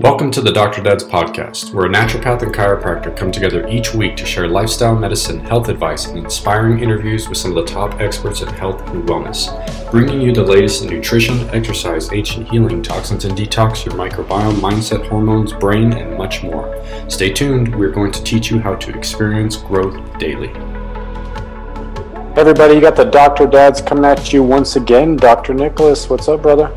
Welcome to the Dr. Dads podcast, where a naturopath and chiropractor come together each week to share lifestyle medicine, health advice, and inspiring interviews with some of the top experts in health and wellness, bringing you the latest in nutrition, exercise, ancient healing, toxins and detox, your microbiome, mindset, hormones, brain, and much more. Stay tuned, we're going to teach you how to experience growth daily. Everybody, you got the Dr. Dads coming at you once again. Dr. Nicholas, what's up, brother?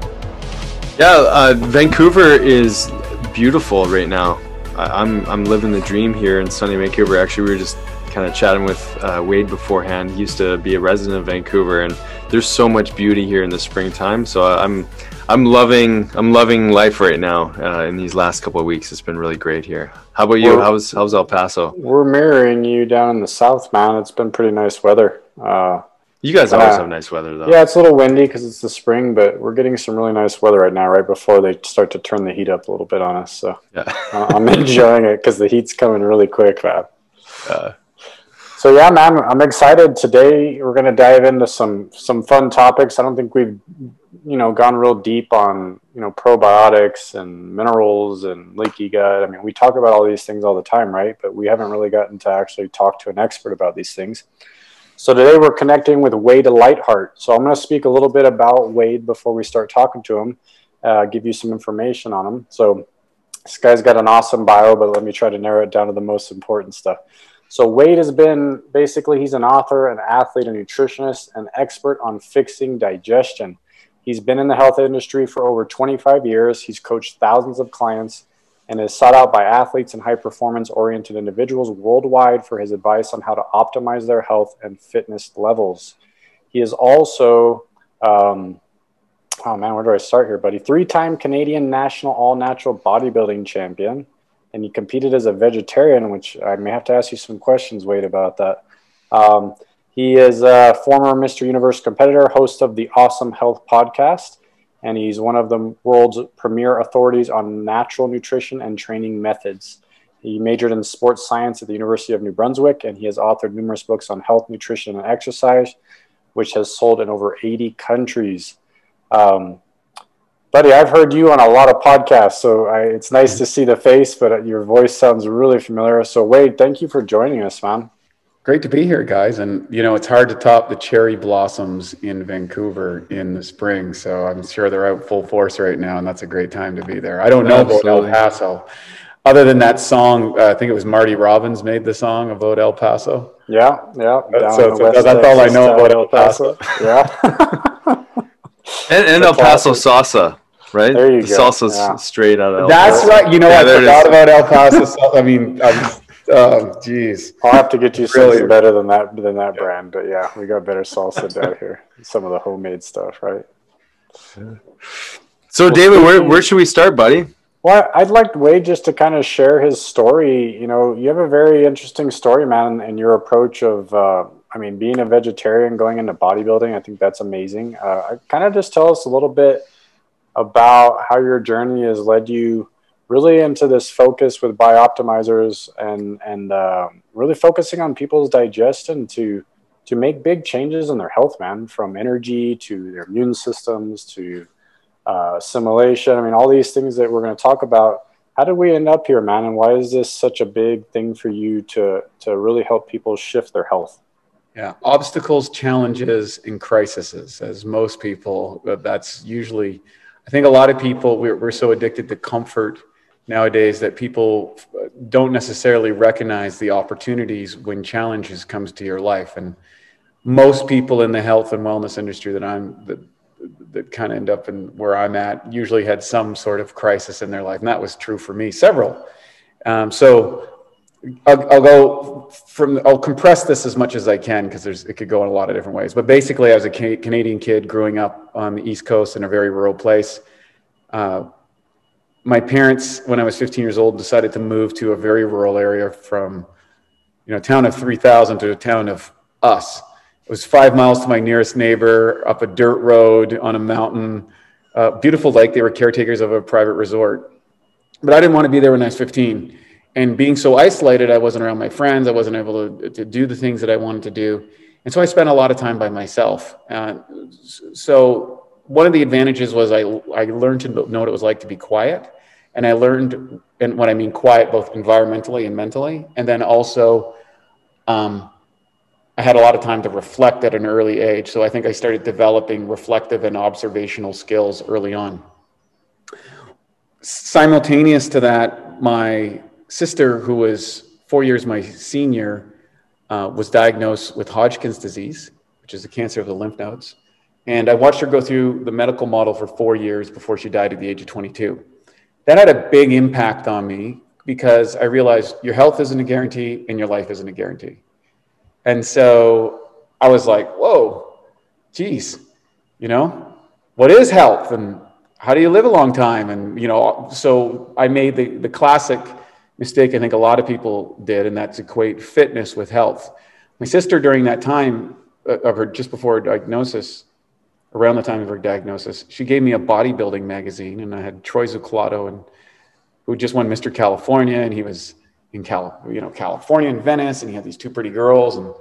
Yeah, uh, Vancouver is beautiful right now. I, am I'm living the dream here in sunny Vancouver. Actually, we were just kind of chatting with uh, Wade beforehand. He used to be a resident of Vancouver, and there's so much beauty here in the springtime. So I'm I'm loving I'm loving life right now. Uh, in these last couple of weeks, it's been really great here. How about you? We're, how's how's El Paso? We're mirroring you down in the south, man. It's been pretty nice weather. Uh, you guys always uh, have nice weather, though. Yeah, it's a little windy because it's the spring, but we're getting some really nice weather right now, right before they start to turn the heat up a little bit on us. So yeah. I'm enjoying it because the heat's coming really quick, man. Uh, so yeah, man, I'm excited. Today we're gonna dive into some some fun topics. I don't think we've you know gone real deep on you know probiotics and minerals and leaky gut. I mean, we talk about all these things all the time, right? But we haven't really gotten to actually talk to an expert about these things. So today we're connecting with Wade Lightheart. So I'm going to speak a little bit about Wade before we start talking to him, uh, give you some information on him. So this guy's got an awesome bio, but let me try to narrow it down to the most important stuff. So Wade has been basically he's an author, an athlete, a nutritionist, an expert on fixing digestion. He's been in the health industry for over 25 years. He's coached thousands of clients and is sought out by athletes and high performance oriented individuals worldwide for his advice on how to optimize their health and fitness levels. He is also, um, oh man, where do I start here, buddy? Three time Canadian national all natural bodybuilding champion. And he competed as a vegetarian, which I may have to ask you some questions, Wade, about that. Um, he is a former Mr. Universe competitor, host of the Awesome Health podcast, and he's one of the world's premier authorities on natural nutrition and training methods. He majored in sports science at the University of New Brunswick, and he has authored numerous books on health, nutrition, and exercise, which has sold in over 80 countries. Um, buddy, I've heard you on a lot of podcasts, so I, it's nice to see the face, but your voice sounds really familiar. So, Wade, thank you for joining us, man. Great to be here, guys. And you know, it's hard to top the cherry blossoms in Vancouver in the spring. So I'm sure they're out full force right now, and that's a great time to be there. I don't know Absolutely. about El Paso, other than that song. Uh, I think it was Marty Robbins made the song about El Paso. Yeah, yeah. So, so that's all I know about El Paso. Yeah. and, and El Paso salsa right? There you the go. Salsa's yeah. straight out of El That's Paso. right. You know, yeah, I forgot about El Paso. I mean, I'm Oh, geez. I'll have to get you really? something better than that than that brand. But yeah, we got better salsa down here. Some of the homemade stuff, right? So, well, David, where where should we start, buddy? Well, I'd like Wade just to kind of share his story. You know, you have a very interesting story, man, and your approach of, uh, I mean, being a vegetarian, going into bodybuilding. I think that's amazing. Uh, kind of just tell us a little bit about how your journey has led you really into this focus with bioptimizers and and uh, really focusing on people's digestion to to make big changes in their health, man, from energy to their immune systems to uh, assimilation. I mean, all these things that we're going to talk about. How did we end up here, man? And why is this such a big thing for you to to really help people shift their health? Yeah, obstacles, challenges, and crises. As most people, that's usually. I think a lot of people we're, we're so addicted to comfort nowadays that people don't necessarily recognize the opportunities when challenges comes to your life. And most people in the health and wellness industry that i'm that, that kind of end up in where i'm at usually had some sort of crisis in their life and that was true for me several. Um, so I'll, I'll, go from i'll compress this as much as i can because there's it could go in a lot of different ways. But basically i was a canadian kid growing up on the east coast in a very rural place. Uh, my parents, when I was 15 years old, decided to move to a very rural area from, you know, a town of 3,000 to a town of us. It was five miles to my nearest neighbor, up a dirt road on a mountain, beautiful lake. They were caretakers of a private resort, but I didn't want to be there when I was 15. And being so isolated, I wasn't around my friends. I wasn't able to, to do the things that I wanted to do. And so I spent a lot of time by myself. Uh, so one of the advantages was I, I learned to know what it was like to be quiet And I learned, and what I mean quiet, both environmentally and mentally. And then also, um, I had a lot of time to reflect at an early age. So I think I started developing reflective and observational skills early on. Simultaneous to that, my sister, who was four years my senior, uh, was diagnosed with Hodgkin's disease, which is a cancer of the lymph nodes. And I watched her go through the medical model for four years before she died at the age of 22. That had a big impact on me because I realized your health isn't a guarantee and your life isn't a guarantee. And so I was like, whoa, geez, you know, what is health and how do you live a long time? And, you know, so I made the, the classic mistake I think a lot of people did, and that's equate fitness with health. My sister, during that time uh, of her, just before her diagnosis, around the time of her diagnosis, she gave me a bodybuilding magazine, and I had Troy Zuccolotto, and who just won Mr. California, and he was in Cal, you know, California and Venice, and he had these two pretty girls, and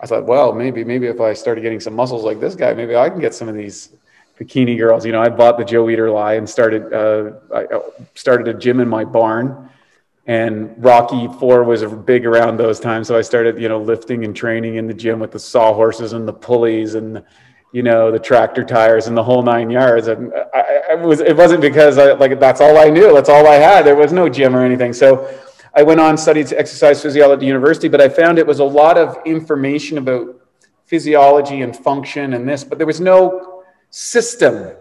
I thought, well, maybe, maybe if I started getting some muscles like this guy, maybe I can get some of these bikini girls. You know, I bought the Joe Weider lie and started, uh, I uh, started a gym in my barn and Rocky Four was big around those times. So I started, you know, lifting and training in the gym with the sawhorses and the pulleys and, you know, the tractor tires and the whole nine yards. And I, I was, it wasn't because I, like that's all I knew. That's all I had. There was no gym or anything. So I went on studied exercise physiology at university, but I found it was a lot of information about physiology and function and this, but there was no system.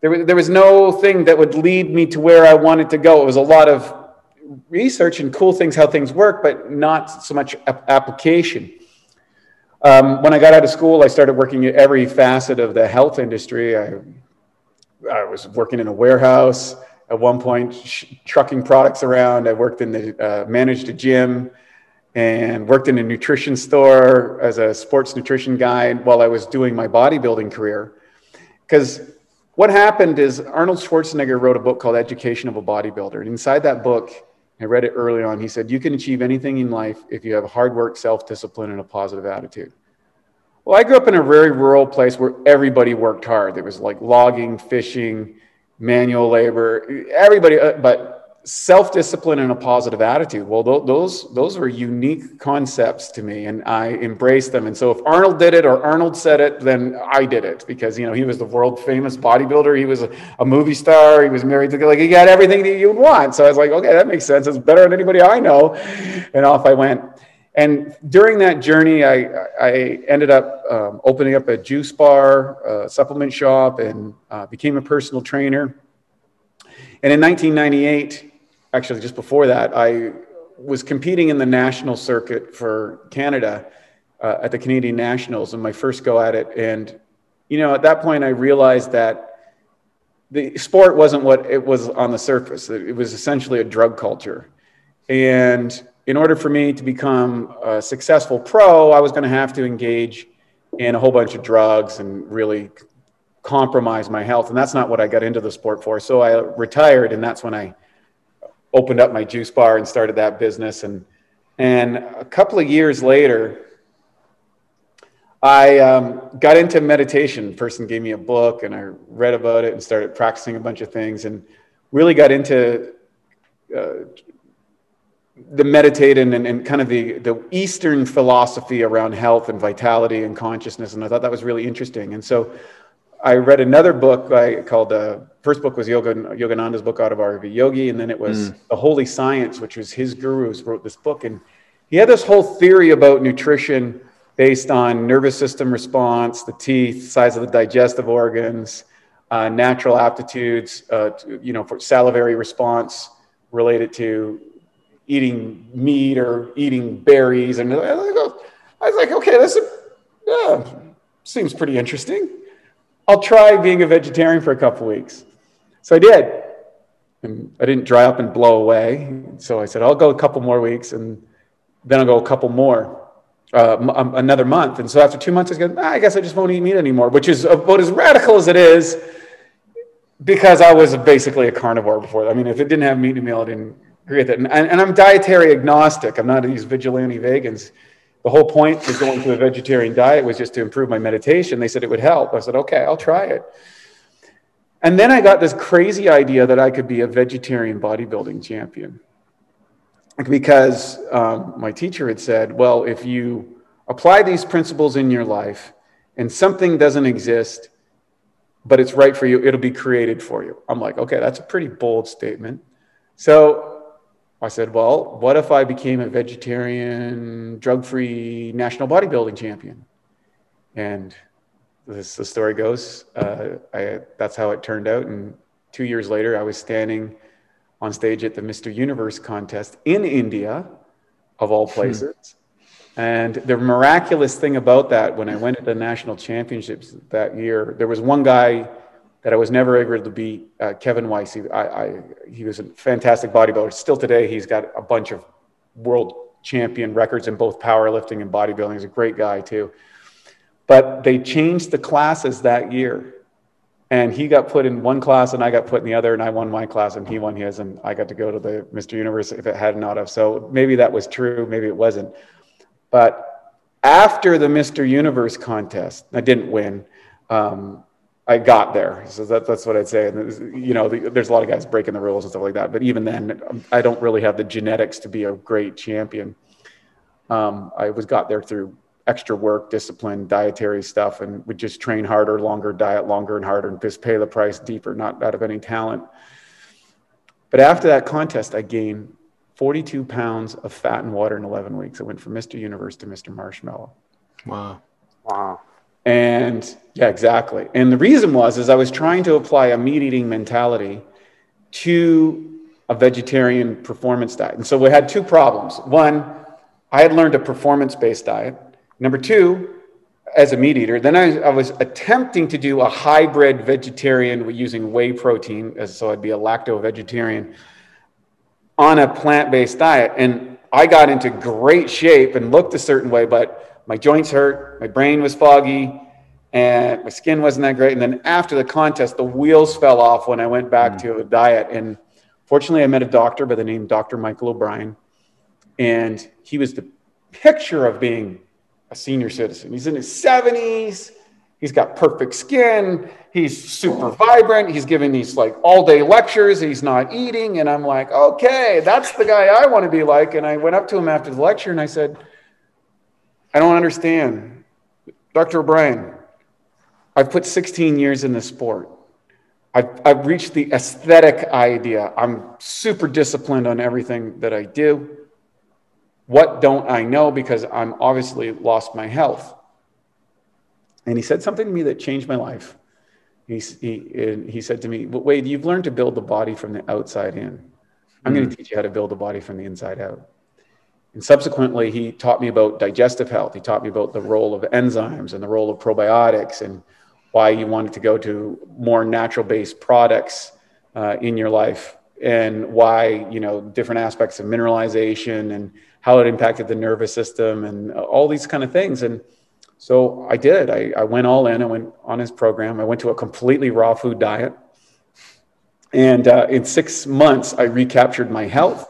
There was, there was no thing that would lead me to where I wanted to go. It was a lot of research and cool things how things work, but not so much application. Um, when I got out of school, I started working at every facet of the health industry. I, I was working in a warehouse at one point, sh- trucking products around. I worked in the uh, managed a gym and worked in a nutrition store as a sports nutrition guy while I was doing my bodybuilding career. Because what happened is Arnold Schwarzenegger wrote a book called Education of a Bodybuilder. And inside that book, I read it early on. He said, You can achieve anything in life if you have hard work, self discipline, and a positive attitude. Well, I grew up in a very rural place where everybody worked hard. There was like logging, fishing, manual labor, everybody, uh, but self discipline and a positive attitude. Well, th- those those were unique concepts to me, and I embraced them. And so, if Arnold did it or Arnold said it, then I did it because you know he was the world famous bodybuilder. He was a, a movie star. He was married to like he got everything that you would want. So I was like, okay, that makes sense. It's better than anybody I know. And off I went. And during that journey, I, I ended up um, opening up a juice bar, a supplement shop, and uh, became a personal trainer. And in 1998, actually just before that, I was competing in the national circuit for Canada uh, at the Canadian Nationals and my first go at it. And, you know, at that point, I realized that the sport wasn't what it was on the surface. It was essentially a drug culture. And in order for me to become a successful pro, I was going to have to engage in a whole bunch of drugs and really compromise my health. And that's not what I got into the sport for. So I retired, and that's when I opened up my juice bar and started that business. And, and a couple of years later, I um, got into meditation. Person gave me a book and I read about it and started practicing a bunch of things and really got into uh, the meditating and, and kind of the, the Eastern philosophy around health and vitality and consciousness. And I thought that was really interesting. And so I read another book by, called uh, first book was Yoga Yogananda's book Autobiography Yogi, and then it was mm. The Holy Science, which was his gurus wrote this book, and he had this whole theory about nutrition based on nervous system response, the teeth, size of the digestive organs, uh, natural aptitudes, uh, to, you know, for salivary response related to eating meat or eating berries, and I was like, okay, this is, yeah, seems pretty interesting. I'll try being a vegetarian for a couple weeks. So I did. And I didn't dry up and blow away. So I said, I'll go a couple more weeks and then I'll go a couple more, uh, m- um, another month. And so after two months, I said, ah, I guess I just won't eat meat anymore, which is about as radical as it is because I was basically a carnivore before. I mean, if it didn't have meat in a meal, I didn't agree with it. And, and I'm dietary agnostic. I'm not these vigilante vegans the whole point of going to a vegetarian diet was just to improve my meditation. They said it would help. I said, okay, I'll try it. And then I got this crazy idea that I could be a vegetarian bodybuilding champion. Because um, my teacher had said, well, if you apply these principles in your life and something doesn't exist, but it's right for you, it'll be created for you. I'm like, okay, that's a pretty bold statement. So I said, well, what if I became a vegetarian, drug free national bodybuilding champion? And this, the story goes, uh, I, that's how it turned out. And two years later, I was standing on stage at the Mr. Universe contest in India, of all hmm. places. And the miraculous thing about that, when I went to the national championships that year, there was one guy that I was never able to beat, uh, Kevin Weiss. He, I, I, he was a fantastic bodybuilder. Still today, he's got a bunch of world champion records in both powerlifting and bodybuilding. He's a great guy too. But they changed the classes that year. And he got put in one class and I got put in the other, and I won my class and he won his, and I got to go to the Mr. Universe if it had not have. So maybe that was true, maybe it wasn't. But after the Mr. Universe contest, I didn't win. Um, I got there, so that, that's what I'd say. And you know, the, there's a lot of guys breaking the rules and stuff like that. But even then, I don't really have the genetics to be a great champion. Um, I was got there through extra work, discipline, dietary stuff, and would just train harder, longer, diet longer and harder, and just pay the price deeper, not out of any talent. But after that contest, I gained 42 pounds of fat and water in 11 weeks. I went from Mr. Universe to Mr. Marshmallow. Wow. Wow. And yeah, exactly. And the reason was is I was trying to apply a meat eating mentality to a vegetarian performance diet. And so we had two problems. One, I had learned a performance based diet. Number two, as a meat eater, then I, I, was attempting to do a hybrid vegetarian using whey protein, as so I'd be a lacto vegetarian on a plant based diet. And I got into great shape and looked a certain way, but my joints hurt, my brain was foggy, and my skin wasn't that great. And then after the contest, the wheels fell off when I went back mm. to a diet. And fortunately, I met a doctor by the name of Dr. Michael O'Brien, and he was the picture of being a senior citizen. He's in his 70s. He's got perfect skin. He's super vibrant. He's giving these like all day lectures. He's not eating. And I'm like, okay, that's the guy I want to be like. And I went up to him after the lecture and I said, I don't understand. Dr. O'Brien, I've put 16 years in the sport. I've, I've reached the aesthetic idea. I'm super disciplined on everything that I do. What don't I know? Because I'm obviously lost my health. And he said something to me that changed my life. He, he, he said to me, Wade, you've learned to build the body from the outside in. I'm mm. going to teach you how to build the body from the inside out. And subsequently, he taught me about digestive health. He taught me about the role of enzymes and the role of probiotics and why you wanted to go to more natural based products uh, in your life and why, you know, different aspects of mineralization and how it impacted the nervous system and all these kind of things. And so I did. I, I went all in. I went on his program. I went to a completely raw food diet. And uh, in six months, I recaptured my health.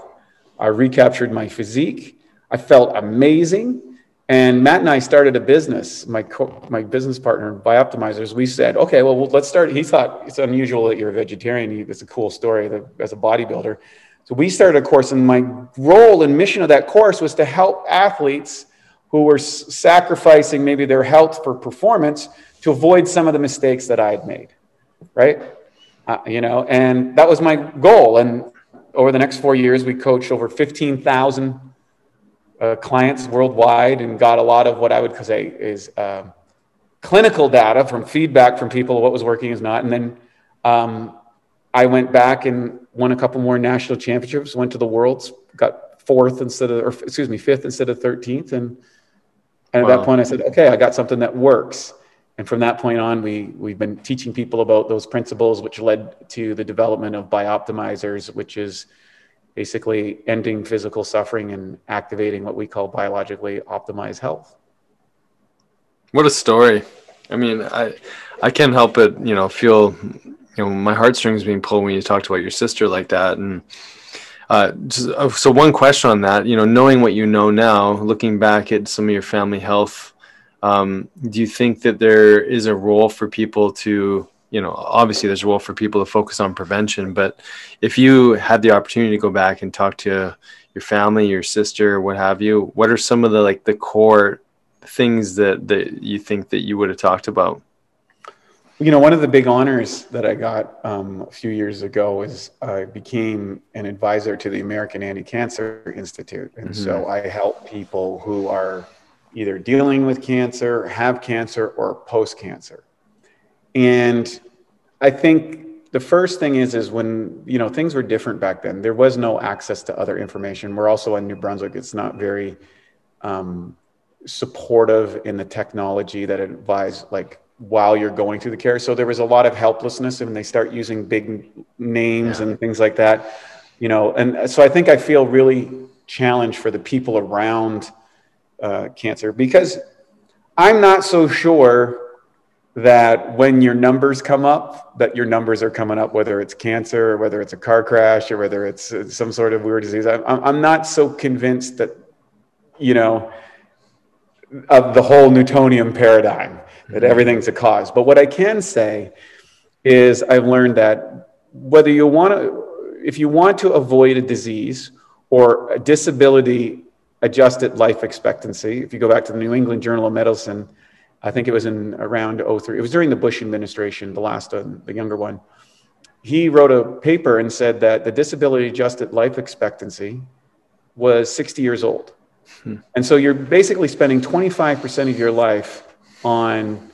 I recaptured my physique. I felt amazing. And Matt and I started a business, my, co- my business partner, Bioptimizers. We said, okay, well, let's start. He thought it's unusual that you're a vegetarian. It's a cool story as a bodybuilder. So we started a course, and my role and mission of that course was to help athletes who were sacrificing maybe their health for performance to avoid some of the mistakes that I had made, right? Uh, you know, and that was my goal. And over the next four years, we coached over 15,000 uh, clients worldwide and got a lot of what I would say is uh, clinical data from feedback from people, what was working is not. And then um, I went back and won a couple more national championships, went to the worlds, got fourth instead of, or excuse me, fifth instead of 13th. And, and wow. at that point I said, okay, I got something that works. And from that point on, we, we've been teaching people about those principles, which led to the development of Bioptimizers, which is basically ending physical suffering and activating what we call biologically optimized health. What a story. I mean, I, I can't help but, you know, feel you know my heartstrings being pulled when you talked about your sister like that and uh, so one question on that you know knowing what you know now looking back at some of your family health um, do you think that there is a role for people to you know, obviously there's a role for people to focus on prevention, but if you had the opportunity to go back and talk to your family, your sister, what have you, what are some of the like the core things that that you think that you would have talked about? You know, one of the big honors that I got um, a few years ago is I became an advisor to the American Anti-Cancer Institute, and mm-hmm. so I help people who are either dealing with cancer, have cancer, or post-cancer. And I think the first thing is is when you know things were different back then. There was no access to other information. We're also in New Brunswick. It's not very um, supportive in the technology that advise like while you're going through the care. So there was a lot of helplessness when they start using big names yeah. and things like that, you know. And so I think I feel really challenged for the people around uh, cancer because I'm not so sure that when your numbers come up, that your numbers are coming up, whether it's cancer or whether it's a car crash or whether it's uh, some sort of weird disease. I'm, I'm not so convinced that, you know, of the whole Newtonian paradigm that mm-hmm. everything's a cause. But what I can say is I've learned that whether you want to, if you want to avoid a disease or a disability adjusted life expectancy, if you go back to the New England Journal of Medicine, I think it was in around 03, it was during the Bush administration, the last, uh, the younger one. He wrote a paper and said that the disability adjusted life expectancy was 60 years old. Hmm. And so you're basically spending 25% of your life on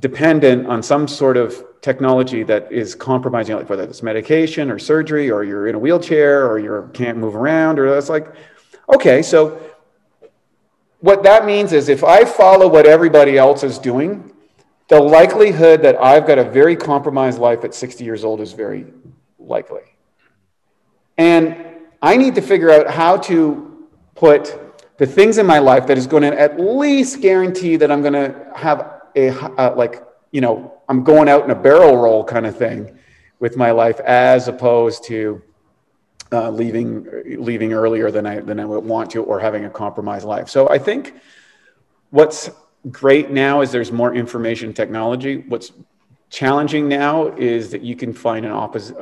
dependent on some sort of technology that is compromising like whether it's medication or surgery or you're in a wheelchair or you can't move around or that's like okay so what that means is if i follow what everybody else is doing the likelihood that i've got a very compromised life at 60 years old is very likely. And i need to figure out how to put the things in my life that is going to at least guarantee that I'm going to have a, uh, like, you know, I'm going out in a barrel roll kind of thing with my life as opposed to uh, leaving leaving earlier than I than I would want to or having a compromised life. So I think what's great now is there's more information technology. What's challenging now is that you can find an oppos-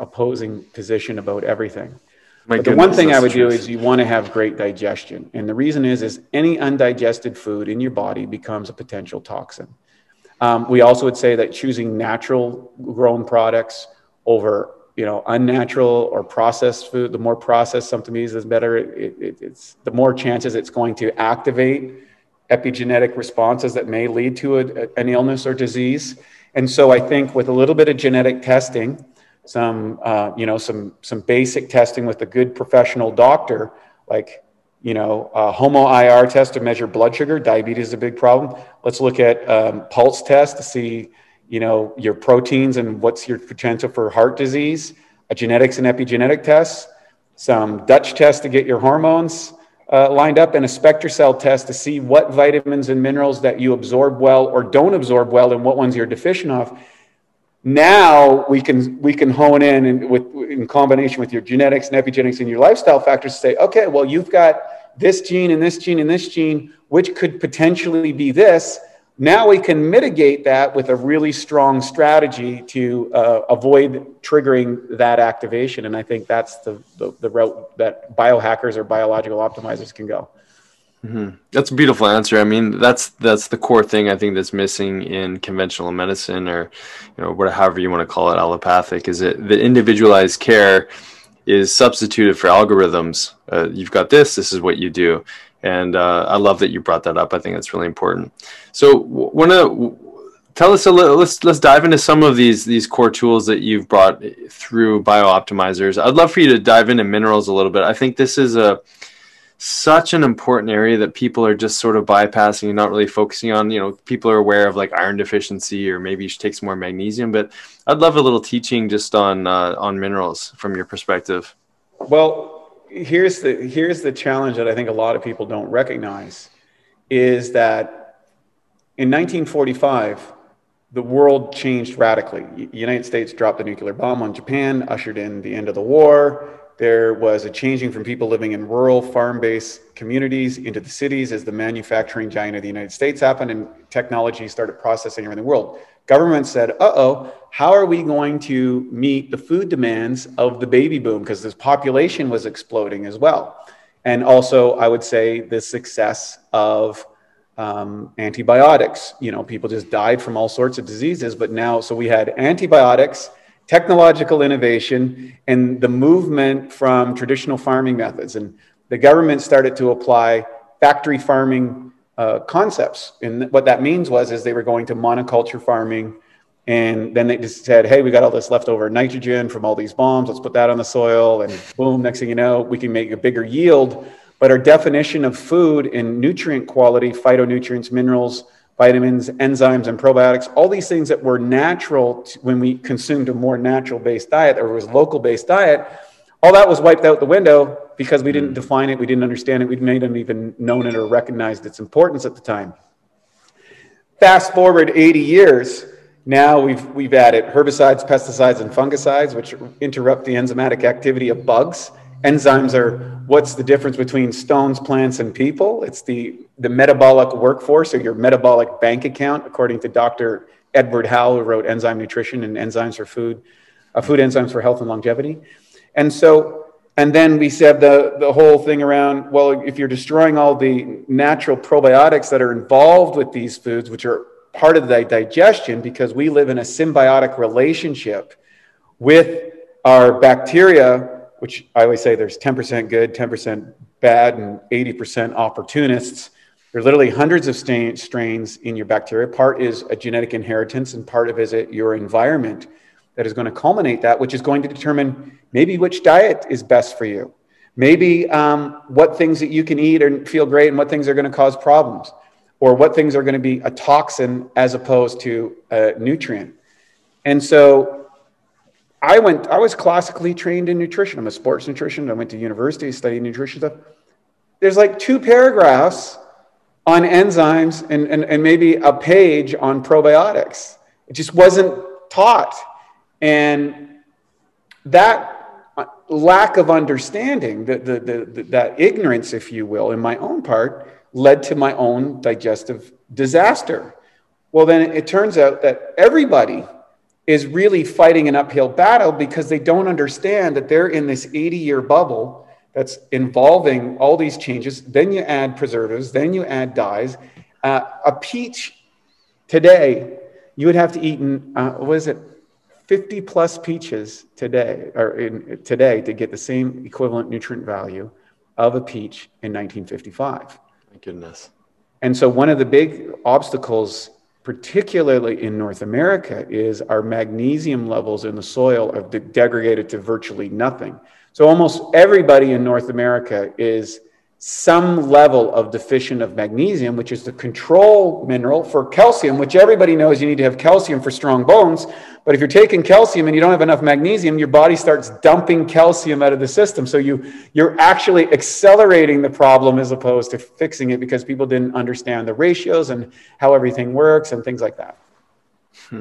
opposing position about everything. My the one thing I would do is you want to have great digestion. And the reason is, is any undigested food in your body becomes a potential toxin. Um, we also would say that choosing natural grown products over you know unnatural or processed food the more processed something is the better it, it, it's the more chances it's going to activate epigenetic responses that may lead to a, an illness or disease. And so i think with a little bit of genetic testing some uh, you know some some basic testing with a good professional doctor like you know a homo ir test to measure blood sugar diabetes is a big problem. Let's look at um, PULS test to see you know your proteins and what's your potential for heart disease a genetics and epigenetic test some dutch test to get your hormones uh, lined up and a SpectraCell test to see what vitamins and minerals that you absorb well or don't absorb well and what ones you're deficient of. Now we can we can hone in and with in combination with your genetics and epigenetics and your lifestyle factors to say okay well you've got this gene and this gene and this gene which could potentially be this now we can mitigate that with a really strong strategy to uh, avoid triggering that activation and i think that's the, the, the route that biohackers or biological optimizers can go Mm-hmm. That's a beautiful answer. I mean, that's that's the core thing I think that's missing in conventional medicine, or you know, whatever you want to call it, allopathic. Is it the individualized care is substituted for algorithms? Uh, you've got this. This is what you do, and uh, I love that you brought that up. I think that's really important. So, want to tell us a little. Let's let's dive into some of these these core tools that you've brought through BiOptimizers. I'd love for you to dive into minerals a little bit. I think this is a such an important area that people are just sort of bypassing and not really focusing on. You know, people are aware of like iron deficiency or maybe you should take some more magnesium, but I'd love a little teaching just on uh, on minerals from your perspective. Well, here's the here's the challenge that I think a lot of people don't recognize is that in 1945 the world changed radically. The United States dropped the nuclear bomb on Japan, ushered in the end of the war there was a changing from people living in rural farm based communities into the cities as the manufacturing giant of the United States happened and technology started processing around the world. Government said, uh oh, how are we going to meet the food demands of the baby boom? Because this population was exploding as well. And also, I would say the success of um, antibiotics. You know, people just died from all sorts of diseases, but now, so we had antibiotics, technological innovation, and the movement from traditional farming methods. And the government started to apply factory farming uh, concepts. And what that means was, is they were going to monoculture farming and then they just said, hey, we got all this leftover nitrogen from all these bombs. Let's put that on the soil. And boom, next thing you know, we can make a bigger yield. But our definition of food and nutrient quality, phytonutrients, minerals, vitamins, enzymes, and probiotics, all these things that were natural to, when we consumed a more natural based diet or was local based diet, all that was wiped out the window because we didn't mm. define it, we didn't understand it, we may not even known it or recognized its importance at the time. Fast forward 80 years, now we've, we've added herbicides, pesticides, and fungicides, which interrupt the enzymatic activity of bugs. Enzymes are what's the difference between stones, plants, and people? It's the, the metabolic workforce or your metabolic bank account, according to Dr. Edward Howell, who wrote Enzyme Nutrition and Enzymes for Food, uh, Food Enzymes for Health and Longevity. And so, and then we said the, the whole thing around, well, if you're destroying all the natural probiotics that are involved with these foods, which are part of the digestion because we live in a symbiotic relationship with our bacteria, which I always say there's 10% good, 10% bad, and 80% opportunists. There are literally hundreds of strains in your bacteria. Part is a genetic inheritance, and part of it is your environment that is going to culminate that, which is going to determine maybe which diet is best for you, maybe um, what things that you can eat and feel great, and what things are going to cause problems or what things are going to be a toxin as opposed to a nutrient. And so I went, I was classically trained in nutrition. I'm a sports nutrition. I went to university, studied nutrition stuff. There's like two paragraphs on enzymes and, and, and maybe a page on probiotics. It just wasn't taught. And that uh, lack of understanding, the, the, the, that ignorance, if you will, in my own part, led to my own digestive disaster. Well, then it turns out that everybody is really fighting an uphill battle because they don't understand that they're in this 80 year bubble that's involving all these changes. Then you add preservatives, then you add dyes. Uh, a peach today, you would have to eat, uh, what is it, 50 plus peaches today, or in, today to get the same equivalent nutrient value of a peach in 1955 goodness. And so, one of the big obstacles, particularly in North America, is our magnesium levels in the soil have degraded to virtually nothing. So, almost everybody in North America is some level of deficient of magnesium, which is the control mineral for calcium, which everybody knows you need to have calcium for strong bones. But if you're taking calcium and you don't have enough magnesium, your body starts dumping calcium out of the system. So you, you're actually accelerating the problem as opposed to fixing it because people didn't understand the ratios and how everything works and things like that. Hmm.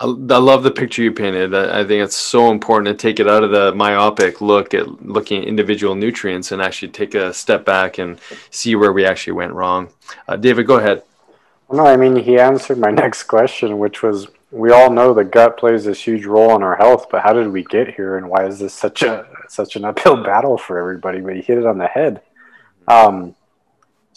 I, love the picture you painted. I, think it's so important to take it out of the myopic look at looking at individual nutrients and actually take a step back and see where we actually went wrong. Uh, David, go ahead. No, I mean, he answered my next question, which was we all know the gut plays this huge role in our health, but how did we get here and why is this such a such an uphill battle for everybody? But he hit it on the head. Um,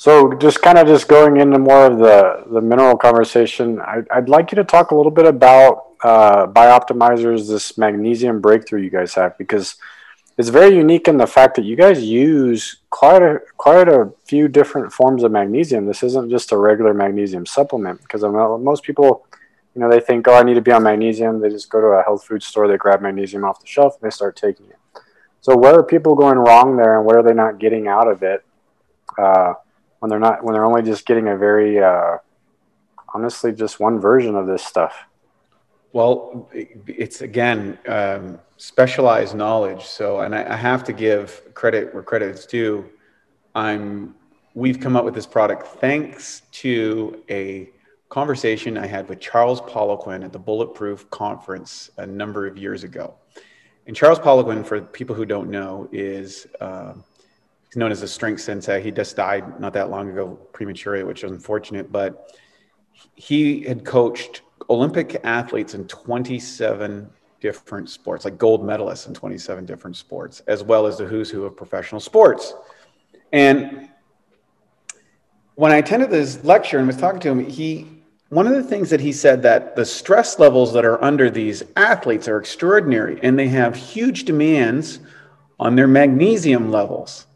so just kind of just going into more of the, the mineral conversation, I, would like you to talk a little bit about uh, Bioptimizers, this magnesium breakthrough you guys have, because it's very unique in the fact that you guys use quite a quite a few different forms of magnesium. This isn't just a regular magnesium supplement, because most people, you know, they think, oh, I need to be on magnesium. They just go to a health food store, they grab magnesium off the shelf, and they start taking it. So where are people going wrong there, and what are they not getting out of it? Uh, when they're not when they're only just getting a very uh, honestly just one version of this stuff. Well it's again um, specialized knowledge. So and I, I, have to give credit where credit due. I'm we've come up with this product thanks to a conversation i had with charles poliquin at the bulletproof conference a number of years ago. And charles poliquin for people who don't know is uh, he's known as a strength sensei. He just died not that long ago prematurely, which is unfortunate. But he had coached Olympic athletes in 27 different sports, like gold medalists in 27 different sports, as well as the who's who of professional sports. And when I attended this lecture and was talking to him, he one of the things that he said that the stress levels that are under these athletes are extraordinary, and they have huge demands on their magnesium levels,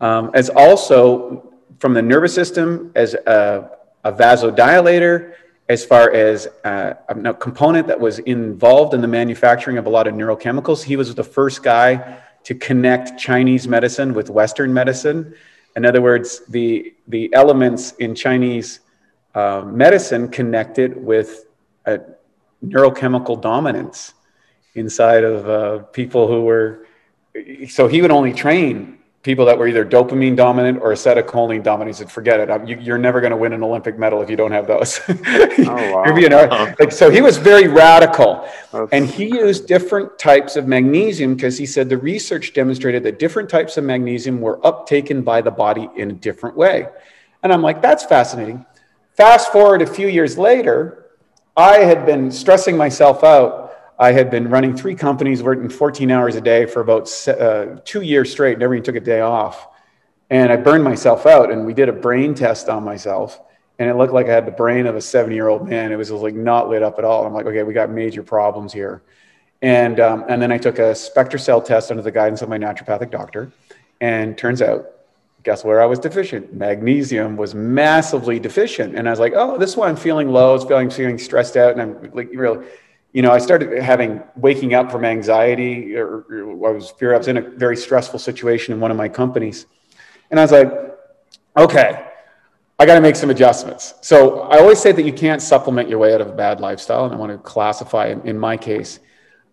um, as also from the nervous system as a, a vasodilator, as far as uh, a component that was involved in the manufacturing of a lot of neurochemicals. He was the first guy to connect Chinese medicine with Western medicine. In other words, the, the elements in Chinese uh, medicine connected with a neurochemical dominance inside of uh, people who were. So he would only train people that were either dopamine dominant or acetylcholine dominant. He said, "Forget it. You, are never going to win an Olympic medal if you don't have those." oh, wow. you know, like, so he was very radical, That's and he used different types of magnesium because he said the research demonstrated that different types of magnesium were uptaken by the body in a different way. And I'm like, "That's fascinating." Fast forward a few years later, I had been stressing myself out I had been running three companies, working 14 hours a day for about uh, two years straight, never even took a day off. And I burned myself out, and we did a brain test on myself, and it looked like I had the brain of a 70 year old man. It was like not lit up at all. I'm like, okay, we got major problems here. And, um, and then I took a SpectraCell test under the guidance of my naturopathic doctor, and turns out guess where I was deficient? Magnesium was massively deficient. And I was like, oh, this is why I'm feeling low. It's feeling feeling stressed out. And I'm like really you know, I started having waking up from anxiety, or, or I was fear. I was in a very stressful situation in one of my companies, and I was like, okay, I got to make some adjustments. So I always say that you can't supplement your way out of a bad lifestyle, and I want to classify in, my case,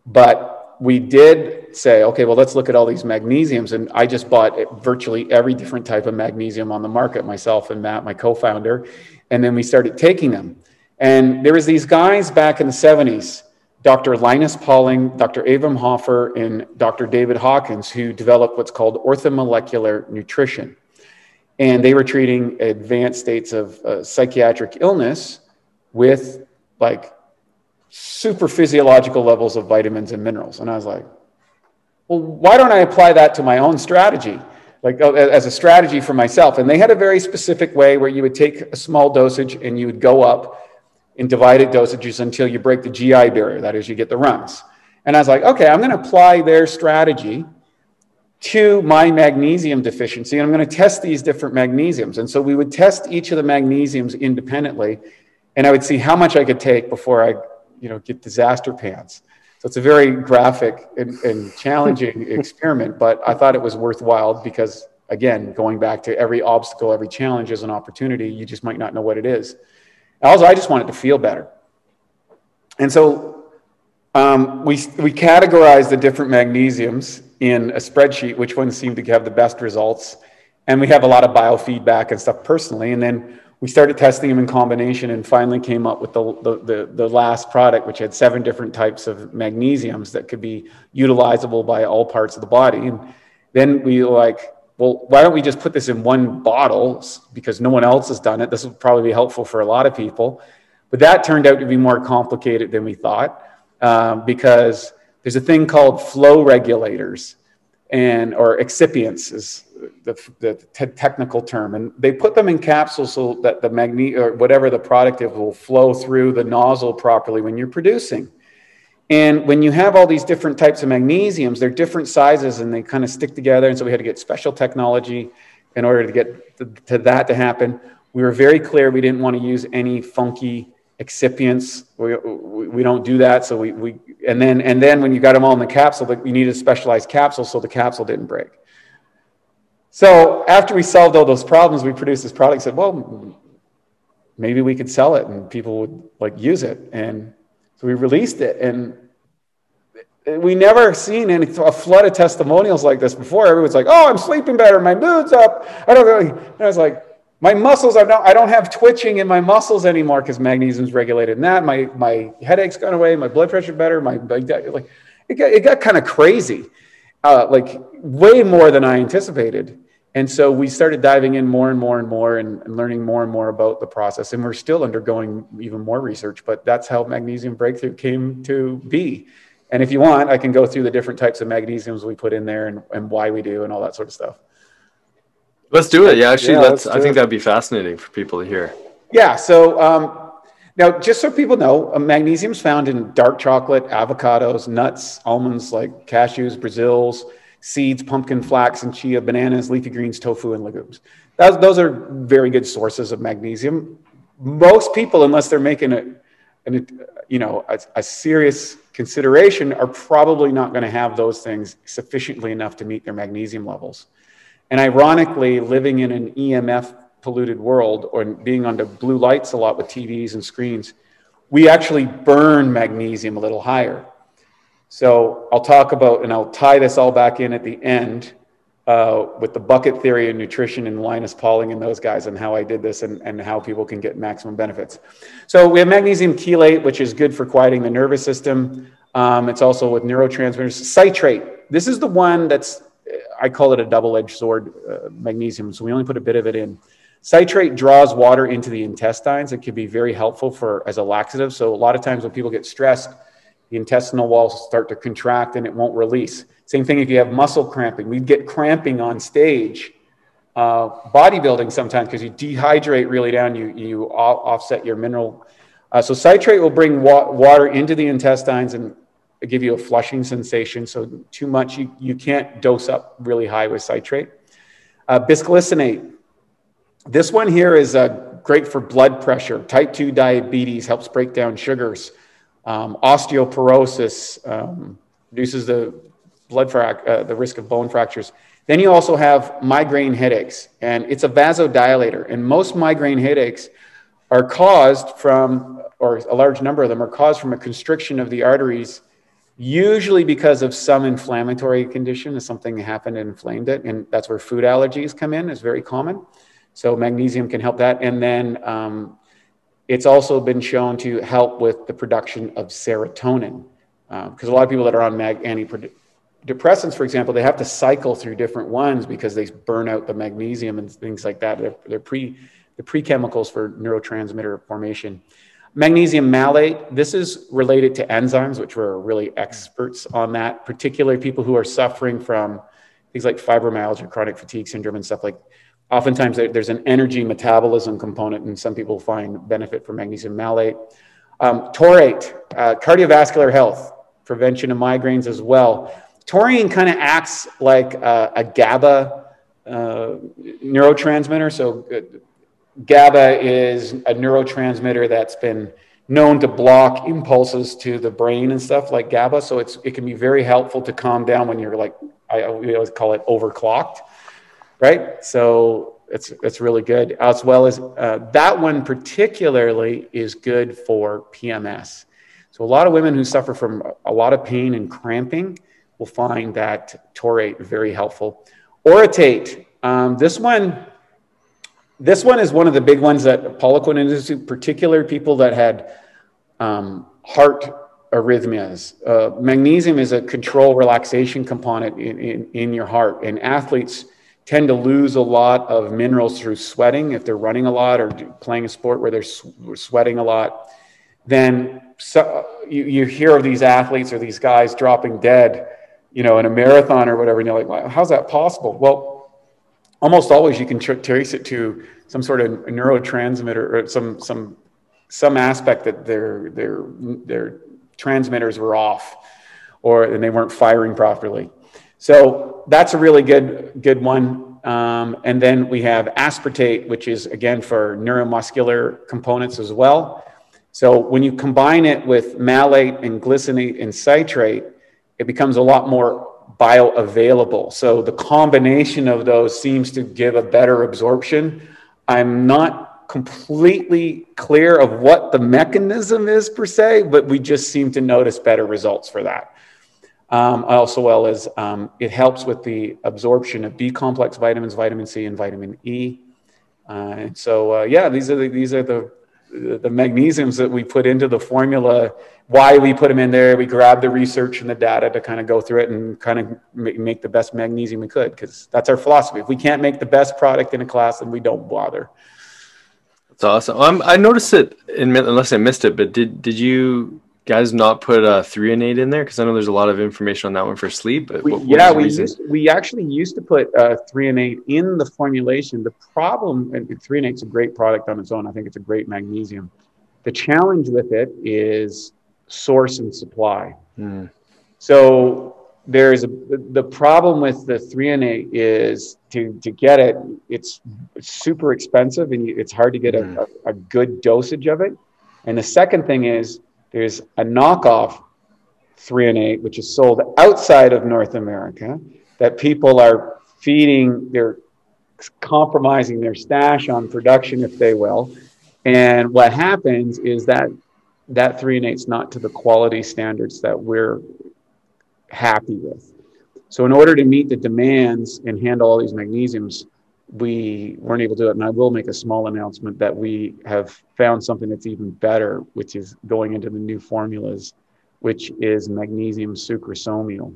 but we did say, okay, well, let's look at all these magnesiums. And I just bought virtually every different type of magnesium on the market, myself and Matt, my co founder. And then we started taking them. And there was these guys back in the 70s Dr. Linus Pauling, Dr. Abram Hoffer, and Dr. David Hawkins, who developed what's called orthomolecular nutrition. And they were treating advanced states of uh, psychiatric illness with like super physiological levels of vitamins and minerals. And I was like, well, why don't I apply that to my own strategy? Like uh, as a strategy for myself. And they had a very specific way where you would take a small dosage and you would go up in divided dosages until you break the GI barrier. That is, you get the runs. And I was like, okay, I'm going to apply their strategy to my magnesium deficiency, and I'm going to test these different magnesiums. And so we would test each of the magnesiums independently, and I would see how much I could take before I, you know, get disaster pants. So it's a very graphic and, and challenging experiment, but I thought it was worthwhile because, again, going back to every obstacle, every challenge is an opportunity. You just might not know what it is. Also, I just wanted to feel better. And so um, we, we categorized the different magnesiums in a spreadsheet, which ones seemed to have the best results. And we have a lot of biofeedback and stuff personally. And then we started testing them in combination and finally came up with the, the, the, the, last product, which had seven different types of magnesiums that could be utilizable by all parts of the body. And then we like, well, why don't we just put this in one bottle because no one else has done it? This will probably be helpful for a lot of people. But that turned out to be more complicated than we thought um, because there's a thing called flow regulators and or excipients is the, the te- technical term and they put them in capsules so that the magne or whatever the product is will flow through the nozzle properly when you're producing and when you have all these different types of magnesiums, they're different sizes and they kind of stick together. And so we had to get special technology in order to get to, to that to happen. We were very clear we didn't want to use any funky excipients. We, we, we, don't do that. So we, we and then and then when you got them all in the capsule, you needed a specialized capsule so the capsule didn't break. So after we solved all those problems, we produced this product. Said, well, maybe we could sell it and people would like use it. And so we released it, and we never seen any a flood of testimonials like this before. Everyone's like, "Oh, I'm sleeping better. My mood's up." I don't really. And I was like, "My muscles are not. I don't have twitching in my muscles anymore because magnesium's regulated in that. My my headache's gone away. My blood pressure better. My, like it got it got kind of crazy, uh, like way more than I anticipated." And so we started diving in more and more and more and, and, learning more and more about the process. And we're still undergoing even more research, but that's how magnesium breakthrough came to be. And if you want, I can go through the different types of magnesiums we put in there and, and why we do and all that sort of stuff. Let's do it. Yeah, actually, yeah, let's, I think that'd be fascinating for people to hear. Yeah. So um, now, just so people know, uh, magnesium is found in dark chocolate, avocados, nuts, almonds like cashews, Brazils, seeds, pumpkin, flax, and chia, bananas, leafy greens, tofu, and legumes. Those, those are very good sources of magnesium. Most people, unless they're making a, a you know, a, a serious consideration, are probably not going to have those things sufficiently enough to meet their magnesium levels. And ironically, living in an EMF polluted world or being under blue lights a lot with TVs and screens, we actually burn magnesium a little higher. So I'll talk about, and I'll tie this all back in at the end uh, with the bucket theory and nutrition and Linus Pauling and those guys and how I did this and, and how people can get maximum benefits. So we have magnesium chelate, which is good for quieting the nervous system. Um, it's also with neurotransmitters. Citrate. This is the one that's, I call it a double-edged sword, uh, magnesium. So we only put a bit of it in. Citrate draws water into the intestines. It can be very helpful for as a laxative. So a lot of times when people get stressed, the intestinal walls start to contract and it won't release. Same thing if you have muscle cramping. We'd get cramping on stage. Uh, bodybuilding sometimes because you dehydrate really down, you, you offset your mineral. Uh, so citrate will bring wa- water into the intestines and give you a flushing sensation. So too much, you, you can't dose up really high with citrate. Uh, bisglycinate. This one here is uh, great for blood pressure. Type 2 diabetes helps break down sugars. Um, osteoporosis um, reduces the blood frac- uh, the risk of bone fractures. Then you also have migraine headaches, and it's a vasodilator. And most migraine headaches are caused from, or a large number of them are caused from a constriction of the arteries, usually because of some inflammatory condition, something happened and inflamed it. And that's where food allergies come in, is very common. So magnesium can help that. And then um, it's also been shown to help with the production of serotonin. Because uh, a lot of people that are on mag- antidepressants, for example, they have to cycle through different ones because they burn out the magnesium and things like that. They're, they're pre, the pre-chemicals for neurotransmitter formation. Magnesium malate, this is related to enzymes, which we're really experts on that, particularly people who are suffering from things like fibromyalgia, chronic fatigue syndrome, and stuff like Oftentimes, there's an energy metabolism component, and some people find benefit from magnesium malate. Um, taurate, uh, cardiovascular health, prevention of migraines as well. Taurine kind of acts like a, a GABA uh, neurotransmitter. So, uh, GABA is a neurotransmitter that's been known to block impulses to the brain and stuff like GABA. So it's it can be very helpful to calm down when you're like I always call it overclocked right? So it's it's really good. As well as uh, that one particularly is good for PMS. So a lot of women who suffer from a lot of pain and cramping will find that taurate very helpful. Orotate. Um, this one. This one is one of the big ones that Poliquin Institute, particular people that had um, heart arrhythmias. Uh, magnesium is a control relaxation component in, in, in your heart, and athletes tend to lose a lot of minerals through sweating. If they're running a lot or playing a sport where they're sweating a lot then so, you, you hear of these athletes or these guys dropping dead you know in a marathon or whatever and you're like well, how's that possible? Well almost always you can tr- trace it to some sort of neurotransmitter or some some some aspect that their their their transmitters were off or and they weren't firing properly so that's a really good, good one. Um, and then we have aspartate, which is again for neuromuscular components as well. So when you combine it with malate and glycinate and citrate, it becomes a lot more bioavailable. So the combination of those seems to give a better absorption. I'm not completely clear of what the mechanism is per se, but we just seem to notice better results for that. Um, also, well as um, it helps with the absorption of B complex vitamins, vitamin C, and vitamin E. Uh, and so, uh, yeah, these are the, these are the the magnesiums that we put into the formula, why we put them in there. We grabbed the research and the data to kind of go through it and kind of make the best magnesium we could, because that's our philosophy. If we can't make the best product in a class, then we don't bother. That's awesome. I noticed it, in, unless I missed it, but did did you guys not put a threonate in there? Because I know there's a lot of information on that one for sleep. We, what, yeah, we used, we actually used to put uh, threonate in the formulation. The problem, and threonate's a great product on its own. I think it's a great magnesium. The challenge with it is source and supply. Mm. So there's a, the problem with the threonate is to, to get it, it's super expensive and it's hard to get mm. a, a, a good dosage of it. And the second thing is there's a knockoff threonate, which is sold outside of North America, that people are feeding, they're compromising their stash on production, if they will. And what happens is that that threonate's not to the quality standards that we're happy with. So, in order to meet the demands and handle all these magnesiums, we weren't able to do it. And I will make a small announcement that we have found something that's even better, which is going into the new formulas, which is magnesium sucrosomial.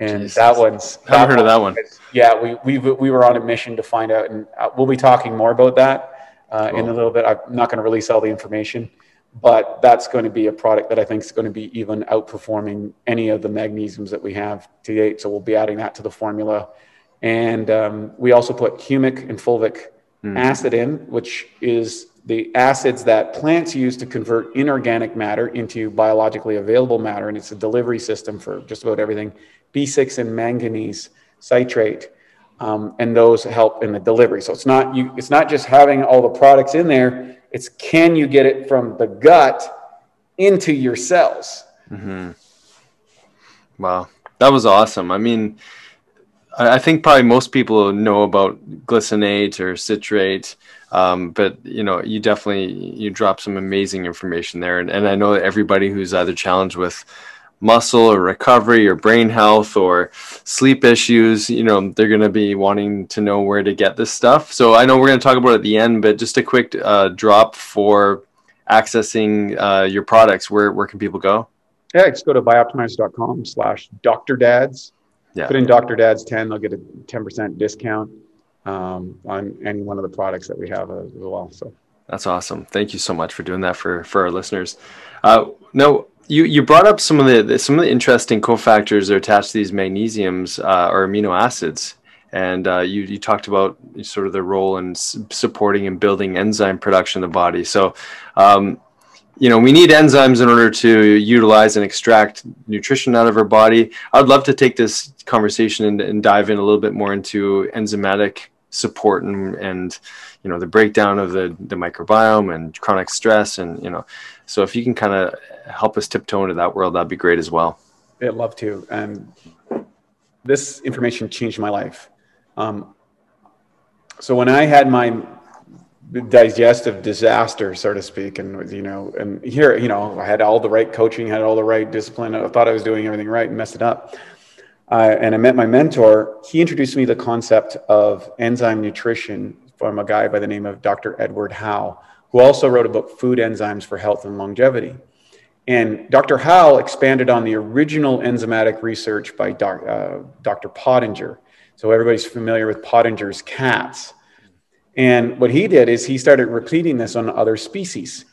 And Jesus. that one's. I haven't heard of that one. Yeah, we, we, we were on a mission to find out, and uh, we'll be talking more about that uh, cool. in a little bit. I'm not going to release all the information, but that's going to be a product that I think is going to be even outperforming any of the magnesiums that we have to date. So we'll be adding that to the formula and um, we also put humic and fulvic mm. acid in, which is the acids that plants use to convert inorganic matter into biologically available matter. And it's a delivery system for just about everything B6 and manganese citrate. Um, and those help in the delivery. So it's not you. It's not just having all the products in there. It's can you get it from the gut into your cells? Mm-hmm. Wow, that was awesome. I mean, I think probably most people know about glycinate or citrate, um, but you know, you definitely you drop some amazing information there, and, and I know that everybody who's either challenged with muscle or recovery or brain health or sleep issues, you know, they're going to be wanting to know where to get this stuff. So I know we're going to talk about it at the end, but just a quick uh, drop for accessing uh, your products. Where where can people go? Yeah, just go to bioptimize.com slash Dr. Dads yeah. Put in Dr. Dad's 10, they'll get a 10% discount um, on any one of the products that we have as well. So that's awesome. Thank you so much for doing that for, for our listeners. Uh, no, you, you brought up some of the some of the interesting cofactors that are attached to these magnesiums uh, or amino acids, and uh, you you talked about sort of the role in supporting and building enzyme production in the body. So, um, you know, we need enzymes in order to utilize and extract nutrition out of our body. I'd love to take this conversation and, and dive in a little bit more into enzymatic support and, and you know the breakdown of the, the microbiome and chronic stress and you know. So if you can kind of help us tiptoe into that world that'd be great as well. I'd love to. And this information changed my life. Um, so when i had my digestive disaster, so to speak. And you know, and here, you know, I had all the right coaching, had all the right discipline. I thought I was doing everything right and messed it up. Uh, and I met my mentor. He introduced me to the concept of enzyme nutrition from a guy by the name of Dr. Edward Howell, who also wrote a book, Food Enzymes for Health and Longevity. And Dr. Howell expanded on the original enzymatic research by doc, uh, Dr. Pottenger. So everybody's familiar with Pottenger's cats. And what he did is he started repeating this on other species.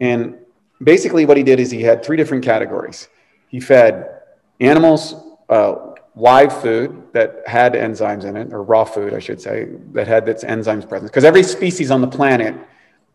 And basically, what he did is he had three different categories. He fed animals uh, live food that had enzymes in it, or raw food, I should say, that had its enzymes present. Because every species on the planet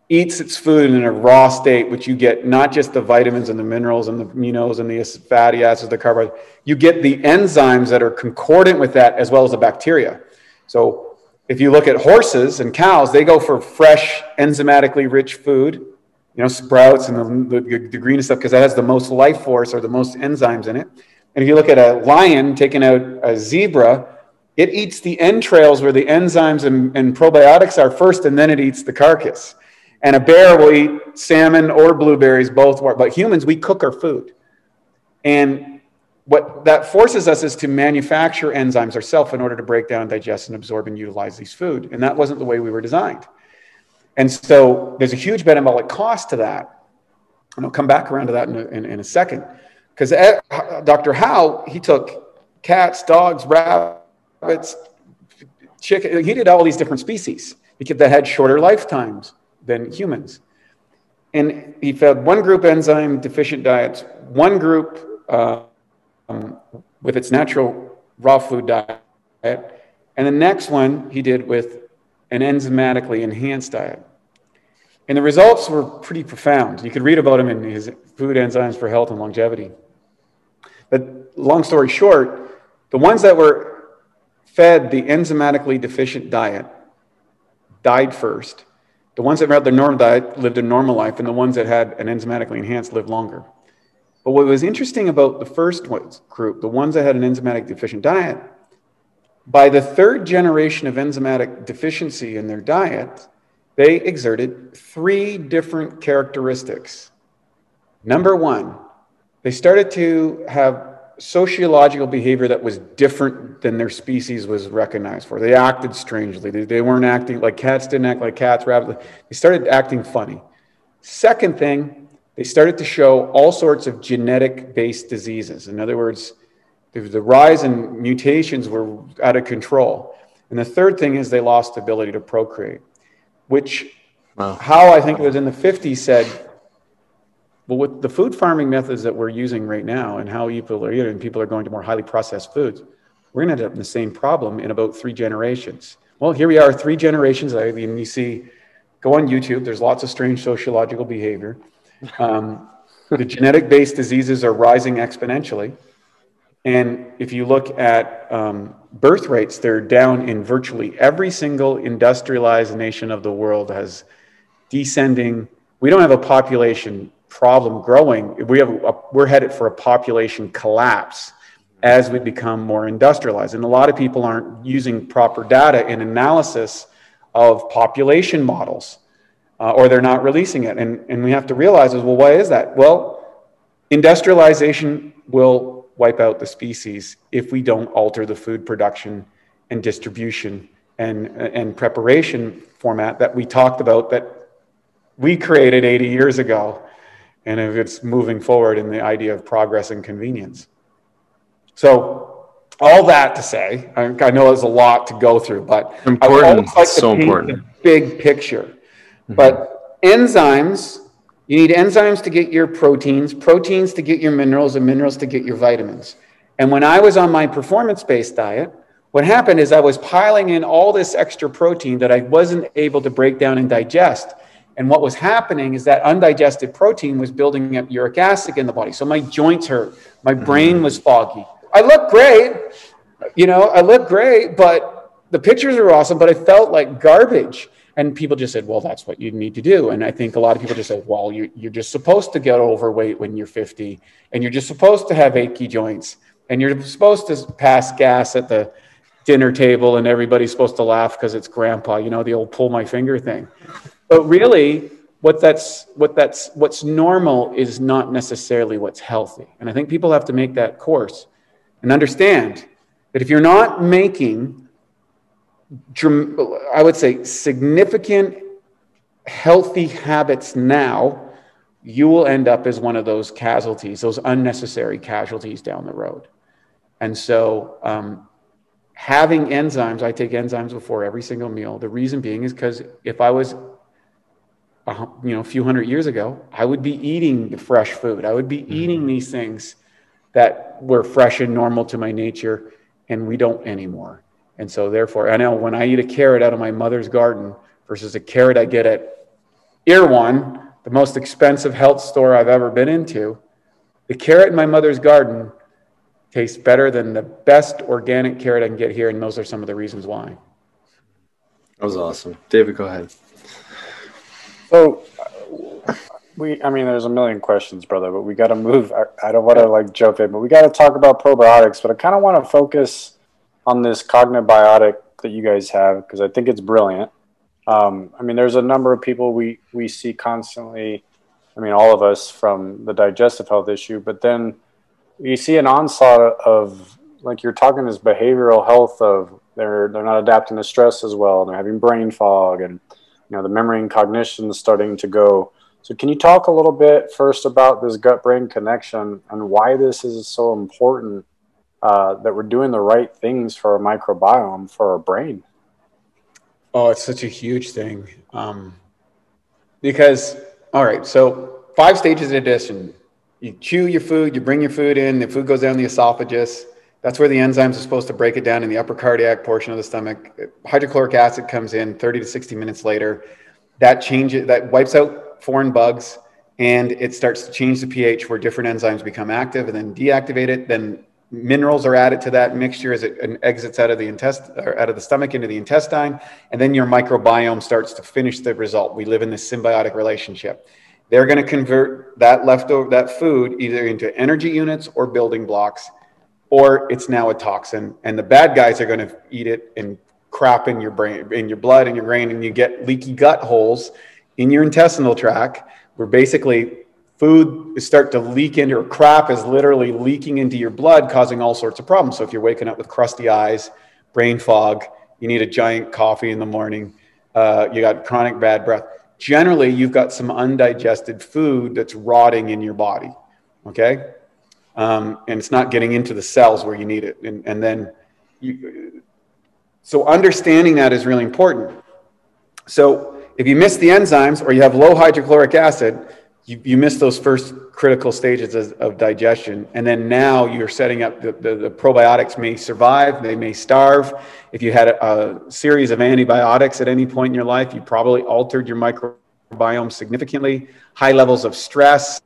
eats its food in a raw state, which you get not just the vitamins and the minerals and the aminos and the fatty acids, the carbohydrates, you get the enzymes that are concordant with that as well as the bacteria. So if you look at horses and cows, they go for fresh, enzymatically rich food, you know, sprouts and the, the, the green stuff because that has the most life force or the most enzymes in it. And if you look at a lion taking out a zebra, it eats the entrails where the enzymes and, and probiotics are first, and then it eats the carcass. And a bear will eat salmon or blueberries, both. But humans, we cook our food. And what that forces us is to manufacture enzymes ourselves in order to break down, digest, and absorb and utilize these food. And that wasn't the way we were designed. And so there's a huge metabolic cost to that. And I'll come back around to that in a, in, in a second. Because eh, Dr. Howell, he took cats, dogs, rabbits, chicken, he did all these different species they had shorter lifetimes than humans. And he fed one group enzyme deficient diets, one group uh, um, with its natural raw food diet, and the next one he did with an enzymatically enhanced diet. And the results were pretty profound. You could read about him in his Food Enzymes for Health and Longevity. But long story short, the ones that were fed the enzymatically deficient diet died first. The ones that had the normal diet lived a normal life, and the ones that had an enzymatically enhanced lived longer. But what was interesting about the first group, the ones that had an enzymatic deficient diet, by the third generation of enzymatic deficiency in their diet, they exerted three different characteristics. Number one, they started to have sociological behavior that was different than their species was recognized for. They acted strangely. They, they weren't acting like cats didn't act like cats, rabbits. They started acting funny. Second thing, they started to show all sorts of genetic based diseases. In other words, the rise in mutations were out of control. And the third thing is they lost the ability to procreate, which wow. Howell I think it was in the 50s said, well, with the food farming methods that we're using right now and how people are eating, people are going to more highly processed foods, we're going to end up in the same problem in about three generations. Well, here we are, three generations. I mean, you see, go on YouTube, there's lots of strange sociological behavior. Um, the genetic based diseases are rising exponentially. And if you look at um, birth rates, they're down in virtually every single industrialized nation of the world has descending. We don't have a population problem growing. We have a, we're headed for a population collapse as we become more industrialized. And a lot of people aren't using proper data in analysis of population models, uh, or they're not releasing it. And, and we have to realize is, well, why is that? Well, industrialization will wipe out the species if we don't alter the food production and distribution and, and preparation format that we talked about that we created 80 years ago and if it's moving forward in the idea of progress and convenience. So, all that to say, I, I know there's a lot to go through, but important. Like so important. big picture. Mm-hmm. But enzymes, you need enzymes to get your proteins, proteins to get your minerals, and minerals to get your vitamins. And when I was on my performance based diet, what happened is I was piling in all this extra protein that I wasn't able to break down and digest. And what was happening is that undigested protein was building up uric acid in the body. So my joints hurt, my brain was foggy. I look great, you know, I look great, but the pictures are awesome, but I felt like garbage. And people just said, well, that's what you need to do. And I think a lot of people just say, well, you, you're just supposed to get overweight when you're 50, and you're just supposed to have achy joints, and you're supposed to pass gas at the dinner table, and everybody's supposed to laugh because it's grandpa, you know, the old pull my finger thing. But really, what that's what that's what's normal is not necessarily what's healthy. And I think people have to make that course and understand that if you're not making I would say significant healthy habits now, you will end up as one of those casualties, those unnecessary casualties down the road. And so, um, having enzymes, I take enzymes before every single meal. The reason being is because if I was a, you know, a few hundred years ago, I would be eating the fresh food. I would be mm-hmm. eating these things that were fresh and normal to my nature, and we don't anymore. And so, therefore, I know when I eat a carrot out of my mother's garden versus a carrot I get at Erewhon, the most expensive health store I've ever been into, the carrot in my mother's garden tastes better than the best organic carrot I can get here, and those are some of the reasons why. That was awesome. David, go ahead. So we, I mean, there's a million questions, brother, but we got to move. I, I don't want to like jump in, but we got to talk about probiotics. But I kind of want to focus on this cognibiotic that you guys have because I think it's brilliant. Um, I mean, there's a number of people we we see constantly. I mean, all of us from the digestive health issue, but then you see an onslaught of like you're talking this behavioral health of they're they're not adapting to stress as well, they're having brain fog and you know the memory and cognition is starting to go. So can you talk a little bit first about this gut brain connection and why this is so important uh, that we're doing the right things for our microbiome for our brain? Oh, it's such a huge thing. Um, because, all right, so five stages of digestion. You chew your food, you bring your food in, the food goes down the esophagus. That's where the enzymes are supposed to break it down in the upper cardiac portion of the stomach. Hydrochloric acid comes in 30 to 60 minutes later. That changes, that wipes out foreign bugs and it starts to change the pH where different enzymes become active and then deactivate it. Then minerals are added to that mixture as it exits out of the intestine or out of the stomach into the intestine and then your microbiome starts to finish the result. We live in this symbiotic relationship. They're going to convert that leftover that food either into energy units or building blocks or it's now a toxin and the bad guys are going to eat it and crap in your brain in your blood and your brain and you get leaky gut holes in your intestinal tract where basically food is start to leak into or crap is literally leaking into your blood causing all sorts of problems. So if you're waking up with crusty eyes brain fog you need a giant coffee in the morning uh, you got chronic bad breath generally you've got some undigested food that's rotting in your body okay? Um, and it's not getting into the cells where you need it. And, and then you, so understanding that is really important. So if you miss the enzymes or you have low hydrochloric acid you, you miss those first critical stages of, of digestion. And then now you're setting up the, the, the, probiotics may survive, they may starve. If you had a, a, series of antibiotics at any point in your life, you probably altered your microbiome significantly. High levels of stress,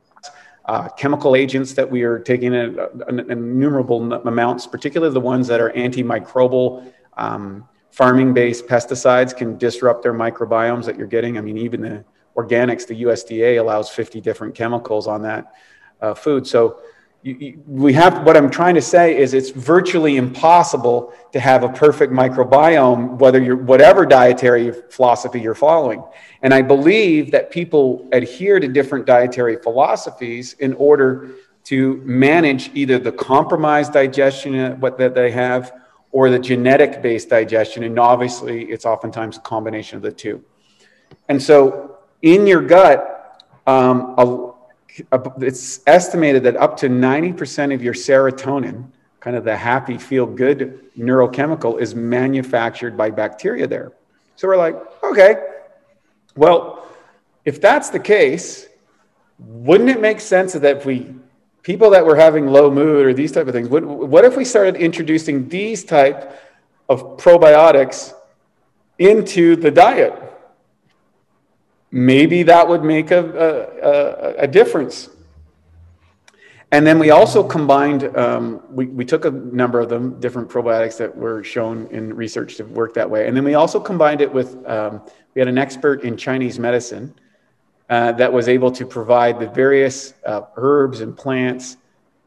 uh, chemical agents that we are taking in, in innumerable amounts, particularly the ones that are antimicrobial. Um, farming based pesticides can disrupt their microbiomes that you're getting. I mean, even the organics, the USDA allows 50 different chemicals on that uh, food. So you, you, we have what I'm trying to say is it's virtually impossible to have a perfect microbiome, whether you're whatever dietary philosophy you're following. And I believe that people adhere to different dietary philosophies in order to manage either the compromised digestion what that they have or the genetic based digestion and obviously it's oftentimes a combination of the two and so in your gut, um, a, a, it's estimated that up to 90% of your serotonin, kind of the happy, feel good neurochemical, is manufactured by bacteria there. So we're like, okay, well, if that's the case, wouldn't it make sense that if we people that were having low mood or these type of things what, what if we started introducing these type of probiotics into the diet maybe that would make a, a, a difference. And then we also combined, um, we, we took a number of them, different probiotics that were shown in research to work that way. And then we also combined it with, um, we had an expert in Chinese medicine uh, that was able to provide the various uh, herbs and plants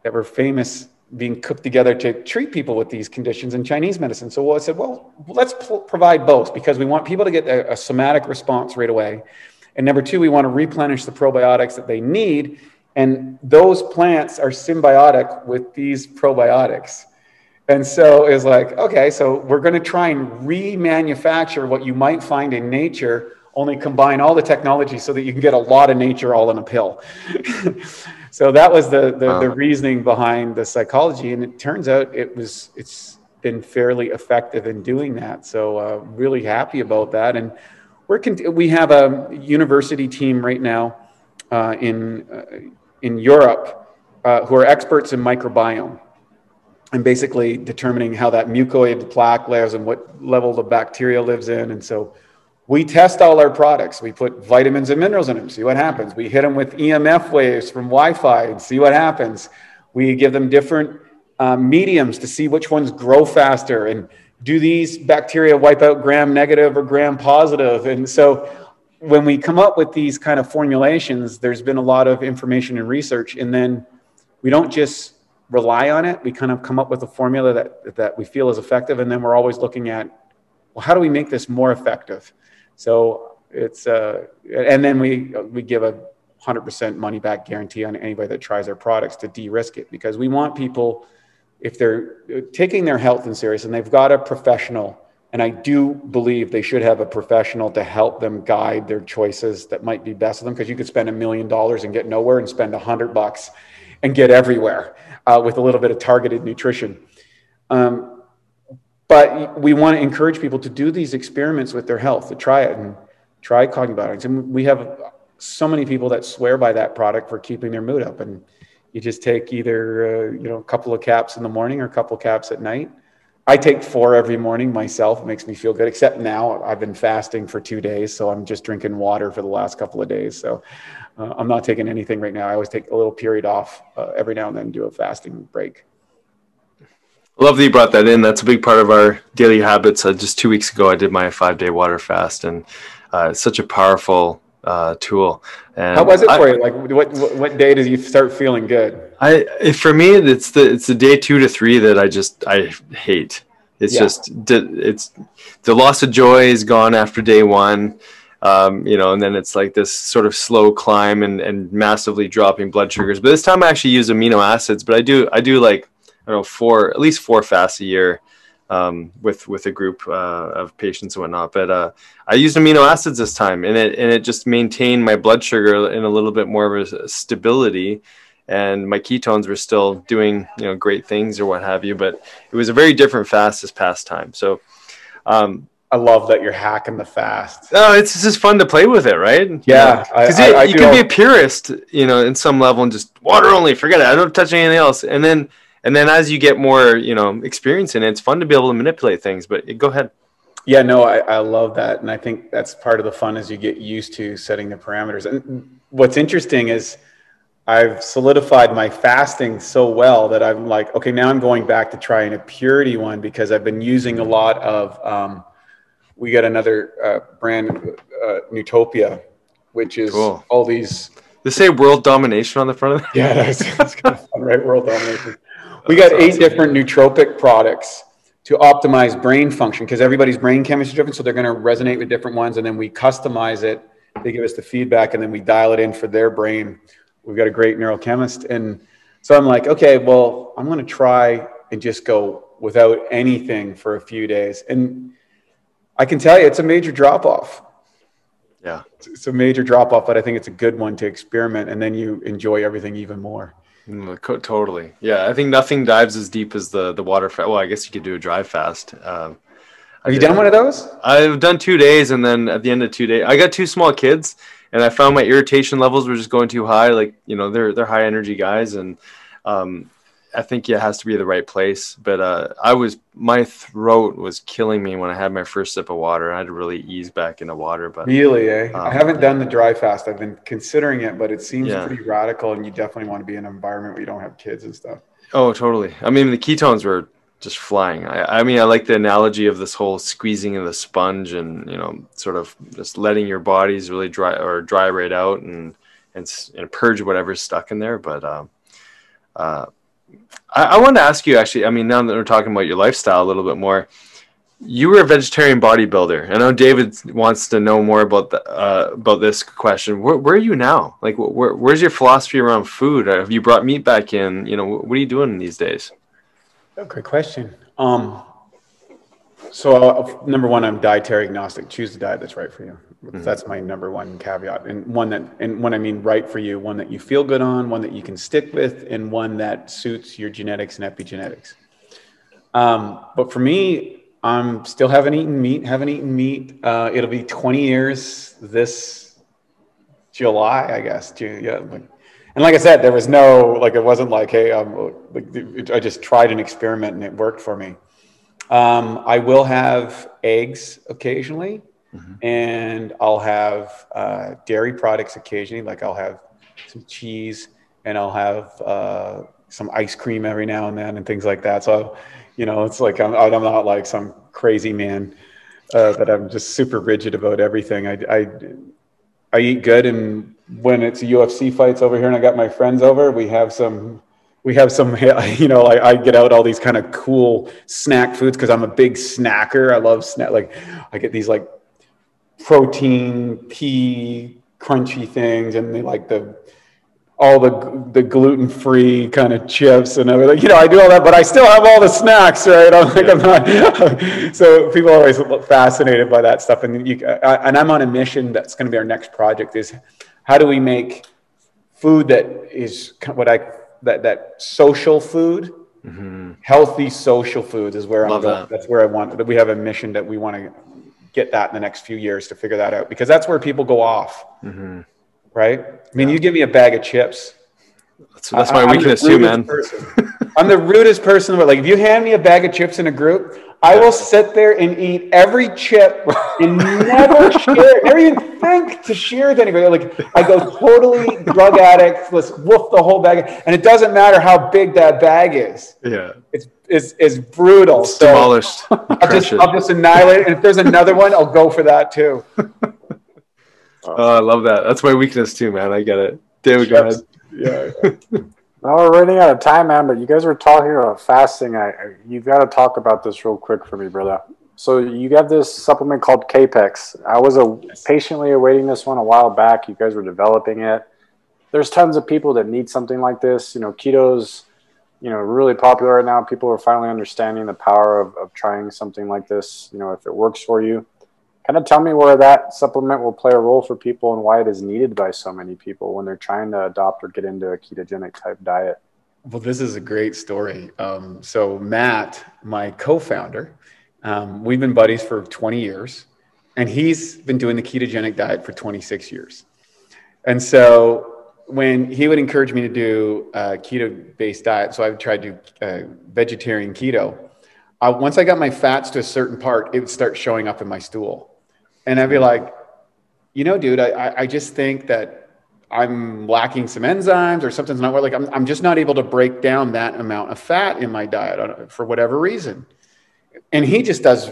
that were famous being cooked together to treat people with these conditions in Chinese medicine. So I said, well, let's provide both because we want people to get a, a somatic response right away. And number two, we want to replenish the probiotics that they need. And those plants are symbiotic with these probiotics. And so it's like, okay, so we're going to try and remanufacture what you might find in nature, only combine all the technology so that you can get a lot of nature all in a pill. so that was the, the, wow. the, reasoning behind the psychology. And it turns out it was, it's been fairly effective in doing that. So uh, really happy about that. And we're we have a university team right now uh, in, uh, in Europe uh, who are experts in microbiome and basically determining how that mucoid plaque lives and what level the bacteria lives in. And so we test all our products. We put vitamins and minerals in them, see what happens. We hit them with EMF waves from Wi Fi and see what happens. We give them different uh, mediums to see which ones grow faster and do these bacteria wipe out gram negative or gram positive? And so when we come up with these kind of formulations, there's been a lot of information and research, and then we don't just rely on it. We kind of come up with a formula that, that we feel is effective, and then we're always looking at, well, how do we make this more effective? So it's, uh, and then we, we give a 100% money back guarantee on anybody that tries our products to de risk it because we want people if they're taking their health in serious and they've got a professional And I do believe they should have a professional to help them guide their choices that might be best for them because you could spend a million dollars and get nowhere and spend a hundred bucks and get everywhere uh, with a little bit of targeted nutrition. Um, but we want to encourage people to do these experiments with their health, to try it and try Cognibiotics. And we have so many people that swear by that product for keeping their mood up. And you just take either uh, you know a couple of caps in the morning or a couple of caps at night. I take four every morning myself. It makes me feel good. Except now I've been fasting for two days, so I'm just drinking water for the last couple of days. So uh, I'm not taking anything right now. I always take a little period off uh, every now and then, do a fasting break. Love that you brought that in. That's a big part of our daily habits. Uh, just two weeks ago, I did my five day water fast, and uh, such a powerful uh, tool. And How was it for I, you? Like, what, what, what day did you start feeling good? I for me, it's the it's the day two to three that I just I hate. It's yeah. just it's the loss of joy is gone after day one. Um, you know, and then it's like this sort of slow climb and, and massively dropping blood sugars. But this time I actually use amino acids, but I do I do like I don't know four at least four fasts a year um, with with a group uh, of patients and whatnot. But uh, I used amino acids this time, and it and it just maintained my blood sugar in a little bit more of a stability, and my ketones were still doing you know great things or what have you. But it was a very different fast this past time. So. Um, I love that you're hacking the fast. Oh, it's just fun to play with it, right? Yeah, because you, you can be a purist, you know, in some level, and just water only, forget it. I don't touch anything else, and then and then as you get more you know experience in it it's fun to be able to manipulate things but go ahead yeah no I, I love that and i think that's part of the fun as you get used to setting the parameters and what's interesting is i've solidified my fasting so well that i'm like okay now i'm going back to trying a purity one because i've been using a lot of um, we got another uh, brand uh, Nootopia which is cool. all these they say world domination on the front of it. Yeah, that's, that's kind of fun, right? World domination we got eight different nootropic products to optimize brain function because everybody's brain chemistry is different. So they're going to resonate with different ones. And then we customize it. They give us the feedback and then we dial it in for their brain. We've got a great neurochemist. And so I'm like, okay, well, I'm going to try and just go without anything for a few days. And I can tell you it's a major drop off. Yeah. It's a major drop off, but I think it's a good one to experiment and then you enjoy everything even more. Mm, totally. Yeah, I think nothing dives as deep as the the water. Fa- well, I guess you could do a drive fast. Um, Have you done one of those? I've done two days, and then at the end of two days, I got two small kids, and I found my irritation levels were just going too high. Like you know, they're they're high energy guys, and um, I think it has to be the right place. But uh, I was my throat was killing me when I had my first sip of water. I had to really ease back into water. But really, eh? Um, I haven't done the dry fast. I've been considering it, but it seems yeah. pretty radical, and you definitely want to be in an environment where you don't have kids and stuff. Oh, totally. I mean, the ketones were just flying. I, I mean, I like the analogy of this whole squeezing of the sponge, and you know, sort of just letting your bodies really dry or dry right out and and, and purge whatever's stuck in there. But um, uh, I, I wanted to ask you actually. I mean, now that we're talking about your lifestyle a little bit more, you were a vegetarian bodybuilder. I know David wants to know more about the, uh, about this question. Where, where, are you now? Like, where, where's your philosophy around food? Have you brought meat back in? You know, what are you doing these days? Oh, great question. Um, so, uh, number one, I'm dietary agnostic. Choose the diet that's right for you. Mm-hmm. That's my number one caveat, and one that, and when I mean right for you, one that you feel good on, one that you can stick with, and one that suits your genetics and epigenetics. Um, but for me, I'm still haven't eaten meat. Haven't eaten meat. Uh, it'll be 20 years this July, I guess. Yeah. And like I said, there was no like it wasn't like hey, um, like, I just tried an experiment and it worked for me. Um, I will have eggs occasionally. Mm-hmm. And I'll have uh, dairy products occasionally, like I'll have some cheese and I'll have uh, some ice cream every now and then and things like that. So, you know, it's like I'm, I'm not like some crazy man uh, that I'm just super rigid about everything. I, I, I eat good, and when it's UFC fights over here, and I got my friends over, we have some we have some you know like i get out all these kind of cool snack foods because i'm a big snacker i love snack like i get these like protein pea crunchy things and they like the all the the gluten free kind of chips and everything. You know, I do all that, but I still have all the snacks, right? I'm like, I'm not. so people are always fascinated by that stuff, and you, and I'm on a mission. That's going to be our next project. Is how do we make food that is what I that that social food, mm-hmm. healthy social food is where Love I'm going. That. That's where I want. That we have a mission that we want to get that in the next few years to figure that out because that's where people go off. Mm-hmm right? I mean, yeah. you give me a bag of chips. That's, that's my I, weakness too, man. I'm the rudest person. But like, if you hand me a bag of chips in a group, I will sit there and eat every chip and never share, never even think to share with anybody. Like, I go totally drug addict, let's woof the whole bag. And it doesn't matter how big that bag is. Yeah. It's, it's, it's brutal. It's so demolished. I'll just, I'll just annihilate it. And if there's another one, I'll go for that too. Oh, I love that. That's my weakness too, man. I get it. David, go ahead. Yeah. Now we're running out of time, man. But you guys were talking about fasting. I, I you've got to talk about this real quick for me, brother. So you got this supplement called KAPEX. I was a, patiently awaiting this one a while back. You guys were developing it. There's tons of people that need something like this. You know, keto's, you know, really popular right now. People are finally understanding the power of, of trying something like this. You know, if it works for you kind of tell me where that supplement will play a role for people and why it is needed by so many people when they're trying to adopt or get into a ketogenic type diet. Well, this is a great story. Um, so, Matt, my co founder, um, we've been buddies for 20 years, and he's been doing the ketogenic diet for 26 years. And so, when he would encourage me to do a keto based diet, so I would try to do uh, vegetarian keto. Uh, once I got my fats to a certain part, it would start showing up in my stool. And I'd be like, you know, dude, I, I just think that I'm lacking some enzymes or something's not like I'm, I'm just not able to break down that amount of fat in my diet uh, for whatever reason. And he just does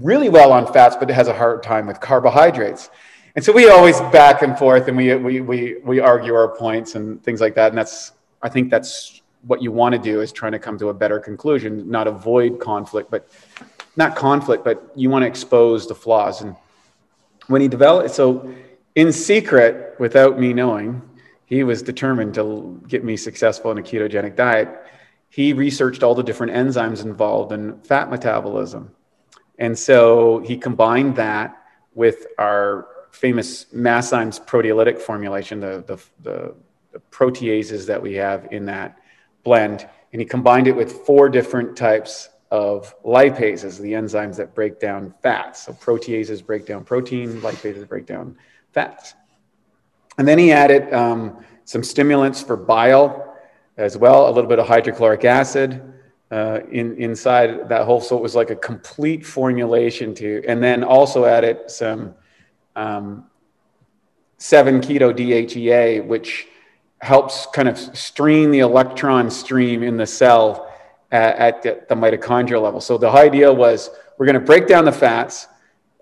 really well on fats, but has a hard time with carbohydrates. And so we always back and forth and we, we, we, we argue our points and things like that. And that's, I think that's what you want to do is trying to come to a better conclusion, not avoid conflict, but not conflict, but you want to expose the flaws. And when he developed, so in secret, without me knowing, he was determined to get me successful in a ketogenic diet. He researched all the different enzymes involved in fat metabolism. And so he combined that with our famous Masszymes proteolytic formulation, the, the, the, the proteases that we have in that blend. And he combined it with four different types of lipases, the enzymes that break down fats. So proteases break down protein, lipases break down fats. And then he added um, some stimulants for bile as well, a little bit of hydrochloric acid uh, in, inside that whole. So it was like a complete formulation to, and then also added some um, 7 keto DHEA, which helps kind of stream the electron stream in the cell at, at the mitochondrial level. So the idea was we're going to break down the fats.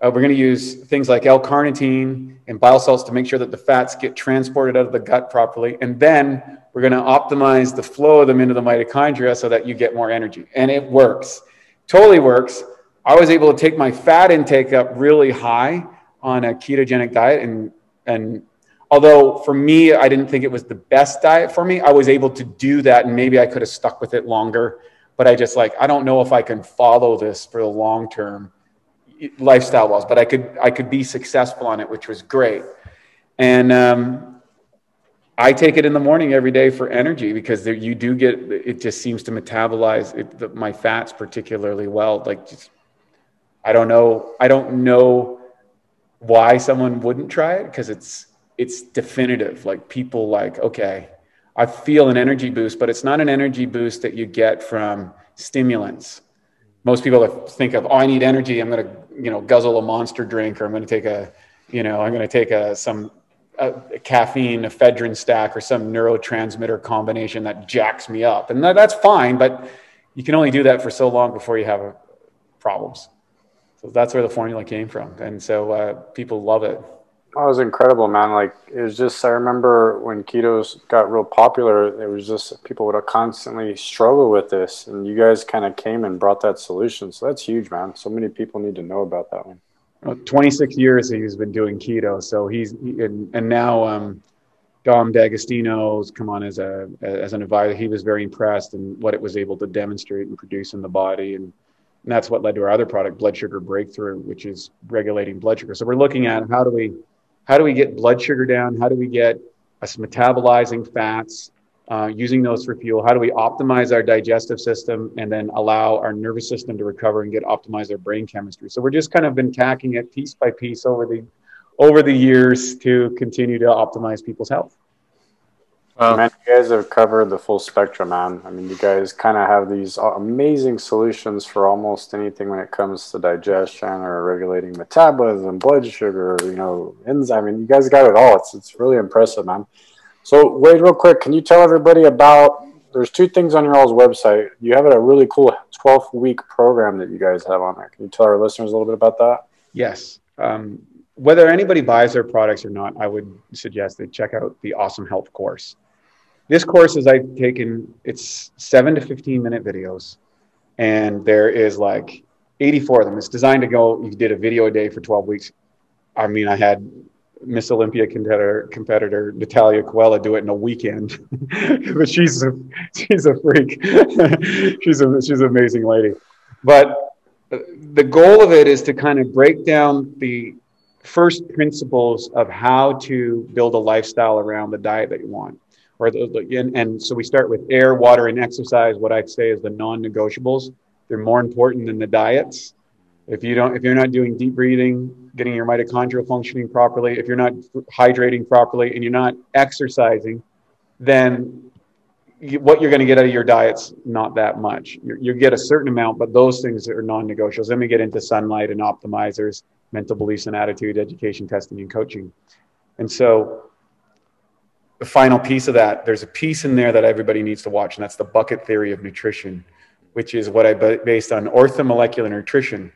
Uh, we're going to use things like L-carnitine and bile salts to make sure that the fats get transported out of the gut properly. And then we're going to optimize the flow of them into the mitochondria so that you get more energy. And it works. Totally works. I was able to take my fat intake up really high on a ketogenic diet. And, and although for me, I didn't think it was the best diet for me, I was able to do that. And maybe I could have stuck with it longer but I just like I don't know if I can follow this for the long term lifestyle wise, but I could I could be successful on it, which was great. And um, I take it in the morning every day for energy because there, you do get it. Just seems to metabolize it, the, my fats particularly well. Like just, I don't know. I don't know why someone wouldn't try it because it's it's definitive. Like people like okay I feel an energy boost, but it's not an energy boost that you get from stimulants. Most people think of, oh, I need energy. I'm going to, you know, guzzle a monster drink, or I'm going to take a, you know, I'm going to take a some a, a caffeine, ephedrine stack, or some neurotransmitter combination that jacks me up, and that, that's fine. But you can only do that for so long before you have problems. So that's where the formula came from, and so uh, people love it. Oh, it was incredible, man. Like it was just I remember when ketos got real popular, it was just people would constantly struggle with this, and you guys kind of came and brought that solution. So that's huge, man. So many people need to know about that one. Well, 26 years he's been doing keto, so he's and, and now um, Dom D'Agostino's come on as a as an advisor. He was very impressed in what it was able to demonstrate and produce in the body, and, and that's what led to our other product, Blood Sugar Breakthrough, which is regulating blood sugar. So we're looking at how do we how do we get blood sugar down? How do we get us metabolizing fats, uh, using those for fuel? How do we optimize our digestive system and then allow our nervous system to recover and get optimize our brain chemistry? So we're just kind of been tacking it piece by piece over the over the years to continue to optimize people's health. Um, man, you guys have covered the full spectrum, man. I mean, you guys kind of have these amazing solutions for almost anything when it comes to digestion or regulating metabolism, blood sugar, you know, enzyme. I mean, you guys got it all. It's it's really impressive, man. So, Wade, real quick, can you tell everybody about? There's two things on your all's website. You have a really cool 12 week program that you guys have on there. Can you tell our listeners a little bit about that? Yes. Um, whether anybody buys their products or not, I would suggest they check out the Awesome Health course. This course is I've taken it's seven to 15 minute videos, and there is like 84 of them. It's designed to go. You did a video a day for 12 weeks. I mean, I had Miss Olympia competitor, competitor Natalia Coella do it in a weekend, but she's a she's a freak. she's a she's an amazing lady. But uh, the goal of it is to kind of break down the first principles of how to build a lifestyle around the diet that you want. Or the, and, and so we start with air, water, and exercise. What I'd say is the non-negotiables. They're more important than the diets. If you don't, if you're not doing deep breathing, getting your mitochondria functioning properly, if you're not hydrating properly, and you're not exercising, then what you're going to get out of your diet's not that much. you you get a certain amount, but those things are non-negotiables. Then we get into sunlight and optimizers mental beliefs and attitude, education, testing, and coaching. And so the final piece of that, there's a piece in there that everybody needs to watch, and that's the bucket theory of nutrition, which is what I based on orthomolecular nutrition.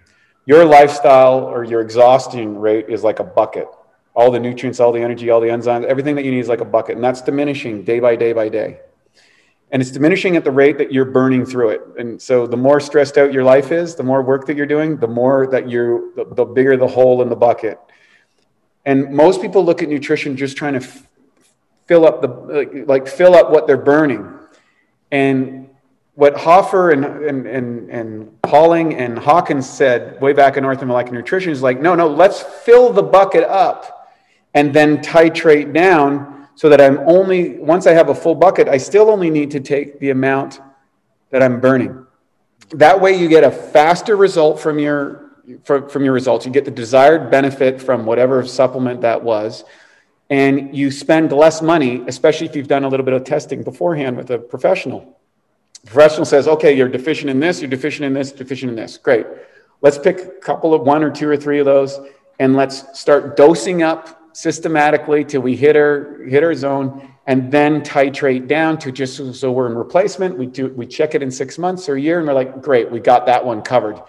Your lifestyle or your exhaustion rate is like a bucket. All the nutrients, all the energy, all the enzymes, everything that you need is like a bucket, and that's diminishing day by day by day and it's diminishing at the rate that you're burning through it and so the more stressed out your life is the more work that you're doing the more that you're the, the bigger the hole in the bucket and most people look at nutrition just trying to fill up the like, fill up what they're burning and what Hoffer and, and, and, and Pauling and Hawkins said way back in orthomolecular nutrition is like, no, no, let's fill the bucket up and then titrate down so that I'm only, once I have a full bucket, I still only need to take the amount that I'm burning. That way you get a faster result from your, from, from your results. You get the desired benefit from whatever supplement that was. And you spend less money, especially if you've done a little bit of testing beforehand with a professional. The professional says, okay, you're deficient in this, you're deficient in this, deficient in this. Great. Let's pick a couple of one or two or three of those and let's start dosing up systematically till we hit our hit our zone and then titrate down to just so, we're in replacement we do we check it in six months or a year and we're like great we got that one covered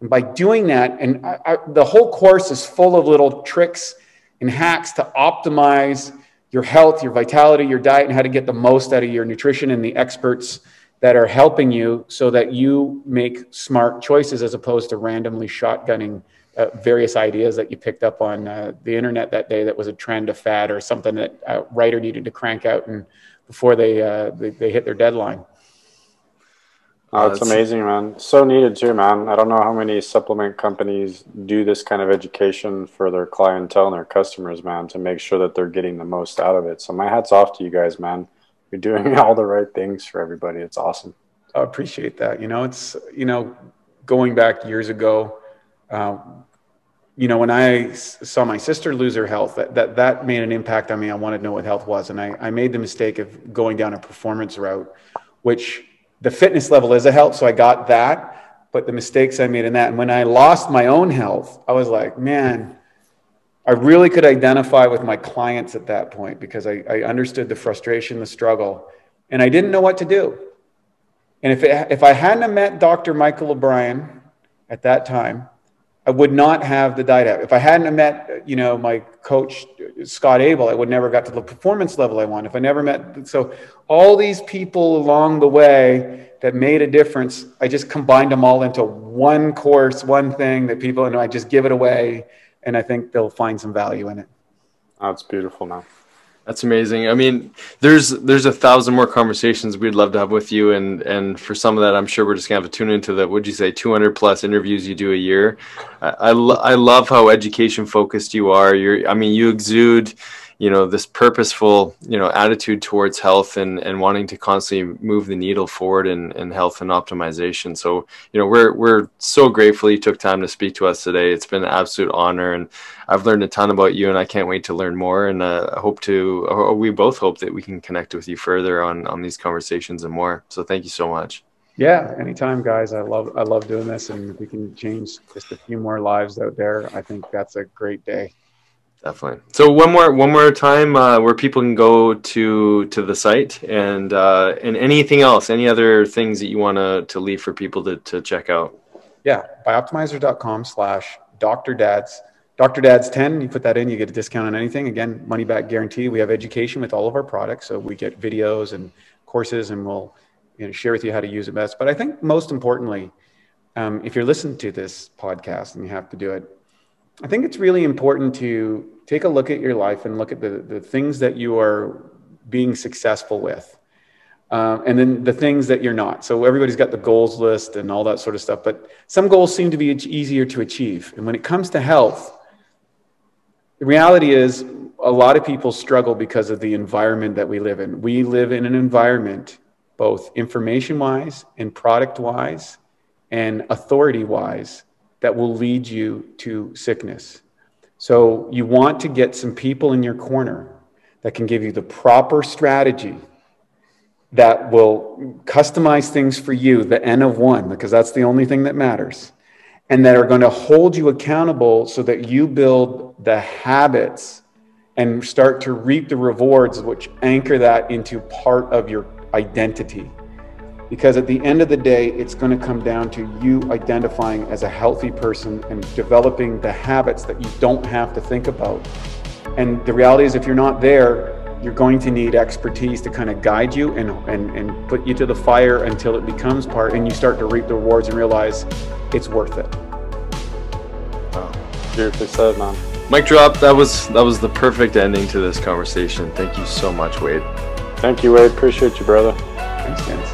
and by doing that and I, I, the whole course is full of little tricks and hacks to optimize your health your vitality your diet and how to get the most out of your nutrition and the experts that are helping you so that you make smart choices as opposed to randomly shotgunning uh, various ideas that you picked up on uh, the internet that day that was a trend, a fad, or something that a writer needed to crank out and before they, uh, they, they hit their deadline. Oh, it's amazing, man. So needed too, man. I don't know how many supplement companies do this kind of education for their clientele and their customers, man, to make sure that they're getting the most out of it. So my hat's off to you guys, man. You're doing all the right things for everybody. It's awesome. I appreciate that. You know, it's you know, going back years ago, uh, you know, when I saw my sister lose her health, that, that, that made an impact on me. I wanted to know what health was. And I, I made the mistake of going down a performance route, which the fitness level is a help. So I got that, but the mistakes I made in that. And when I lost my own health, I was like, man, I really could identify with my clients at that point because I, I understood the frustration, the struggle, and I didn't know what to do. And if, it, if I hadn't met Dr. Michael O'Brien at that time, I would not have the diet app. If I hadn't met, you know, my coach Scott Abel, I would never got to the performance level I want. If I never met, so all these people along the way that made a difference, I just combined them all into one course, one thing that people, and I just give it away, and I think they'll find some value in it. That's beautiful, man. That's amazing. I mean, there's there's a thousand more conversations we'd love to have with you, and and for some of that, I'm sure we're just gonna have to tune into the would you say 200 plus interviews you do a year. I I, lo- I love how education focused you are. You're I mean, you exude you know this purposeful you know attitude towards health and and wanting to constantly move the needle forward in, in health and optimization. So you know we're we're so grateful you took time to speak to us today. It's been an absolute honor and i've learned a ton about you and i can't wait to learn more. And uh, i hope to or we both hope that we can connect with you further on on these conversations and more. So thank you so much. Yeah anytime guys. I love i love doing this and if we can change just a few more lives out there. I think that's a great day Definitely. So one more one more time uh, where people can go to to the site and uh, and anything else, any other things that you want to to leave for people to to check out. Yeah, bioptimizer.com slash Dr. Dads. Dr. Dad's 10, you put that in, you get a discount on anything. Again, money back guarantee. We have education with all of our products. So we get videos and courses and we'll you know, share with you how to use it best. But I think most importantly, um, if you're listening to this podcast and you have to do it, I think it's really important to take a look at your life and look at the, the things that you are being successful with. Uh, and then the things that you're not. So everybody's got the goals list and all that sort of stuff, but some goals seem to be easier to achieve. And when it comes to health, the reality is a lot of people struggle because of the environment that we live in. We live in an environment, both information wise and product wise and authority wise, that will lead you to sickness. So you want to get some people in your corner that can give you the proper strategy that will customize things for you, the N of one, because that's the only thing that matters, and that are going to hold you accountable so that you build the habits and start to reap the rewards which anchor that into part of your identity. Because at the end of the day, it's going to come down to you identifying as a healthy person and developing the habits that you don't have to think about. And the reality is, if you're not there, you're going to need expertise to kind of guide you and, and, and put you to the fire until it becomes part and you start to reap the rewards and realize it's worth it. Wow. Beautifully said, man. Mic drop. That was that was the perfect ending to this conversation. Thank you so much, Wade. Thank you, Wade. Appreciate you, brother. Thanks, Vince.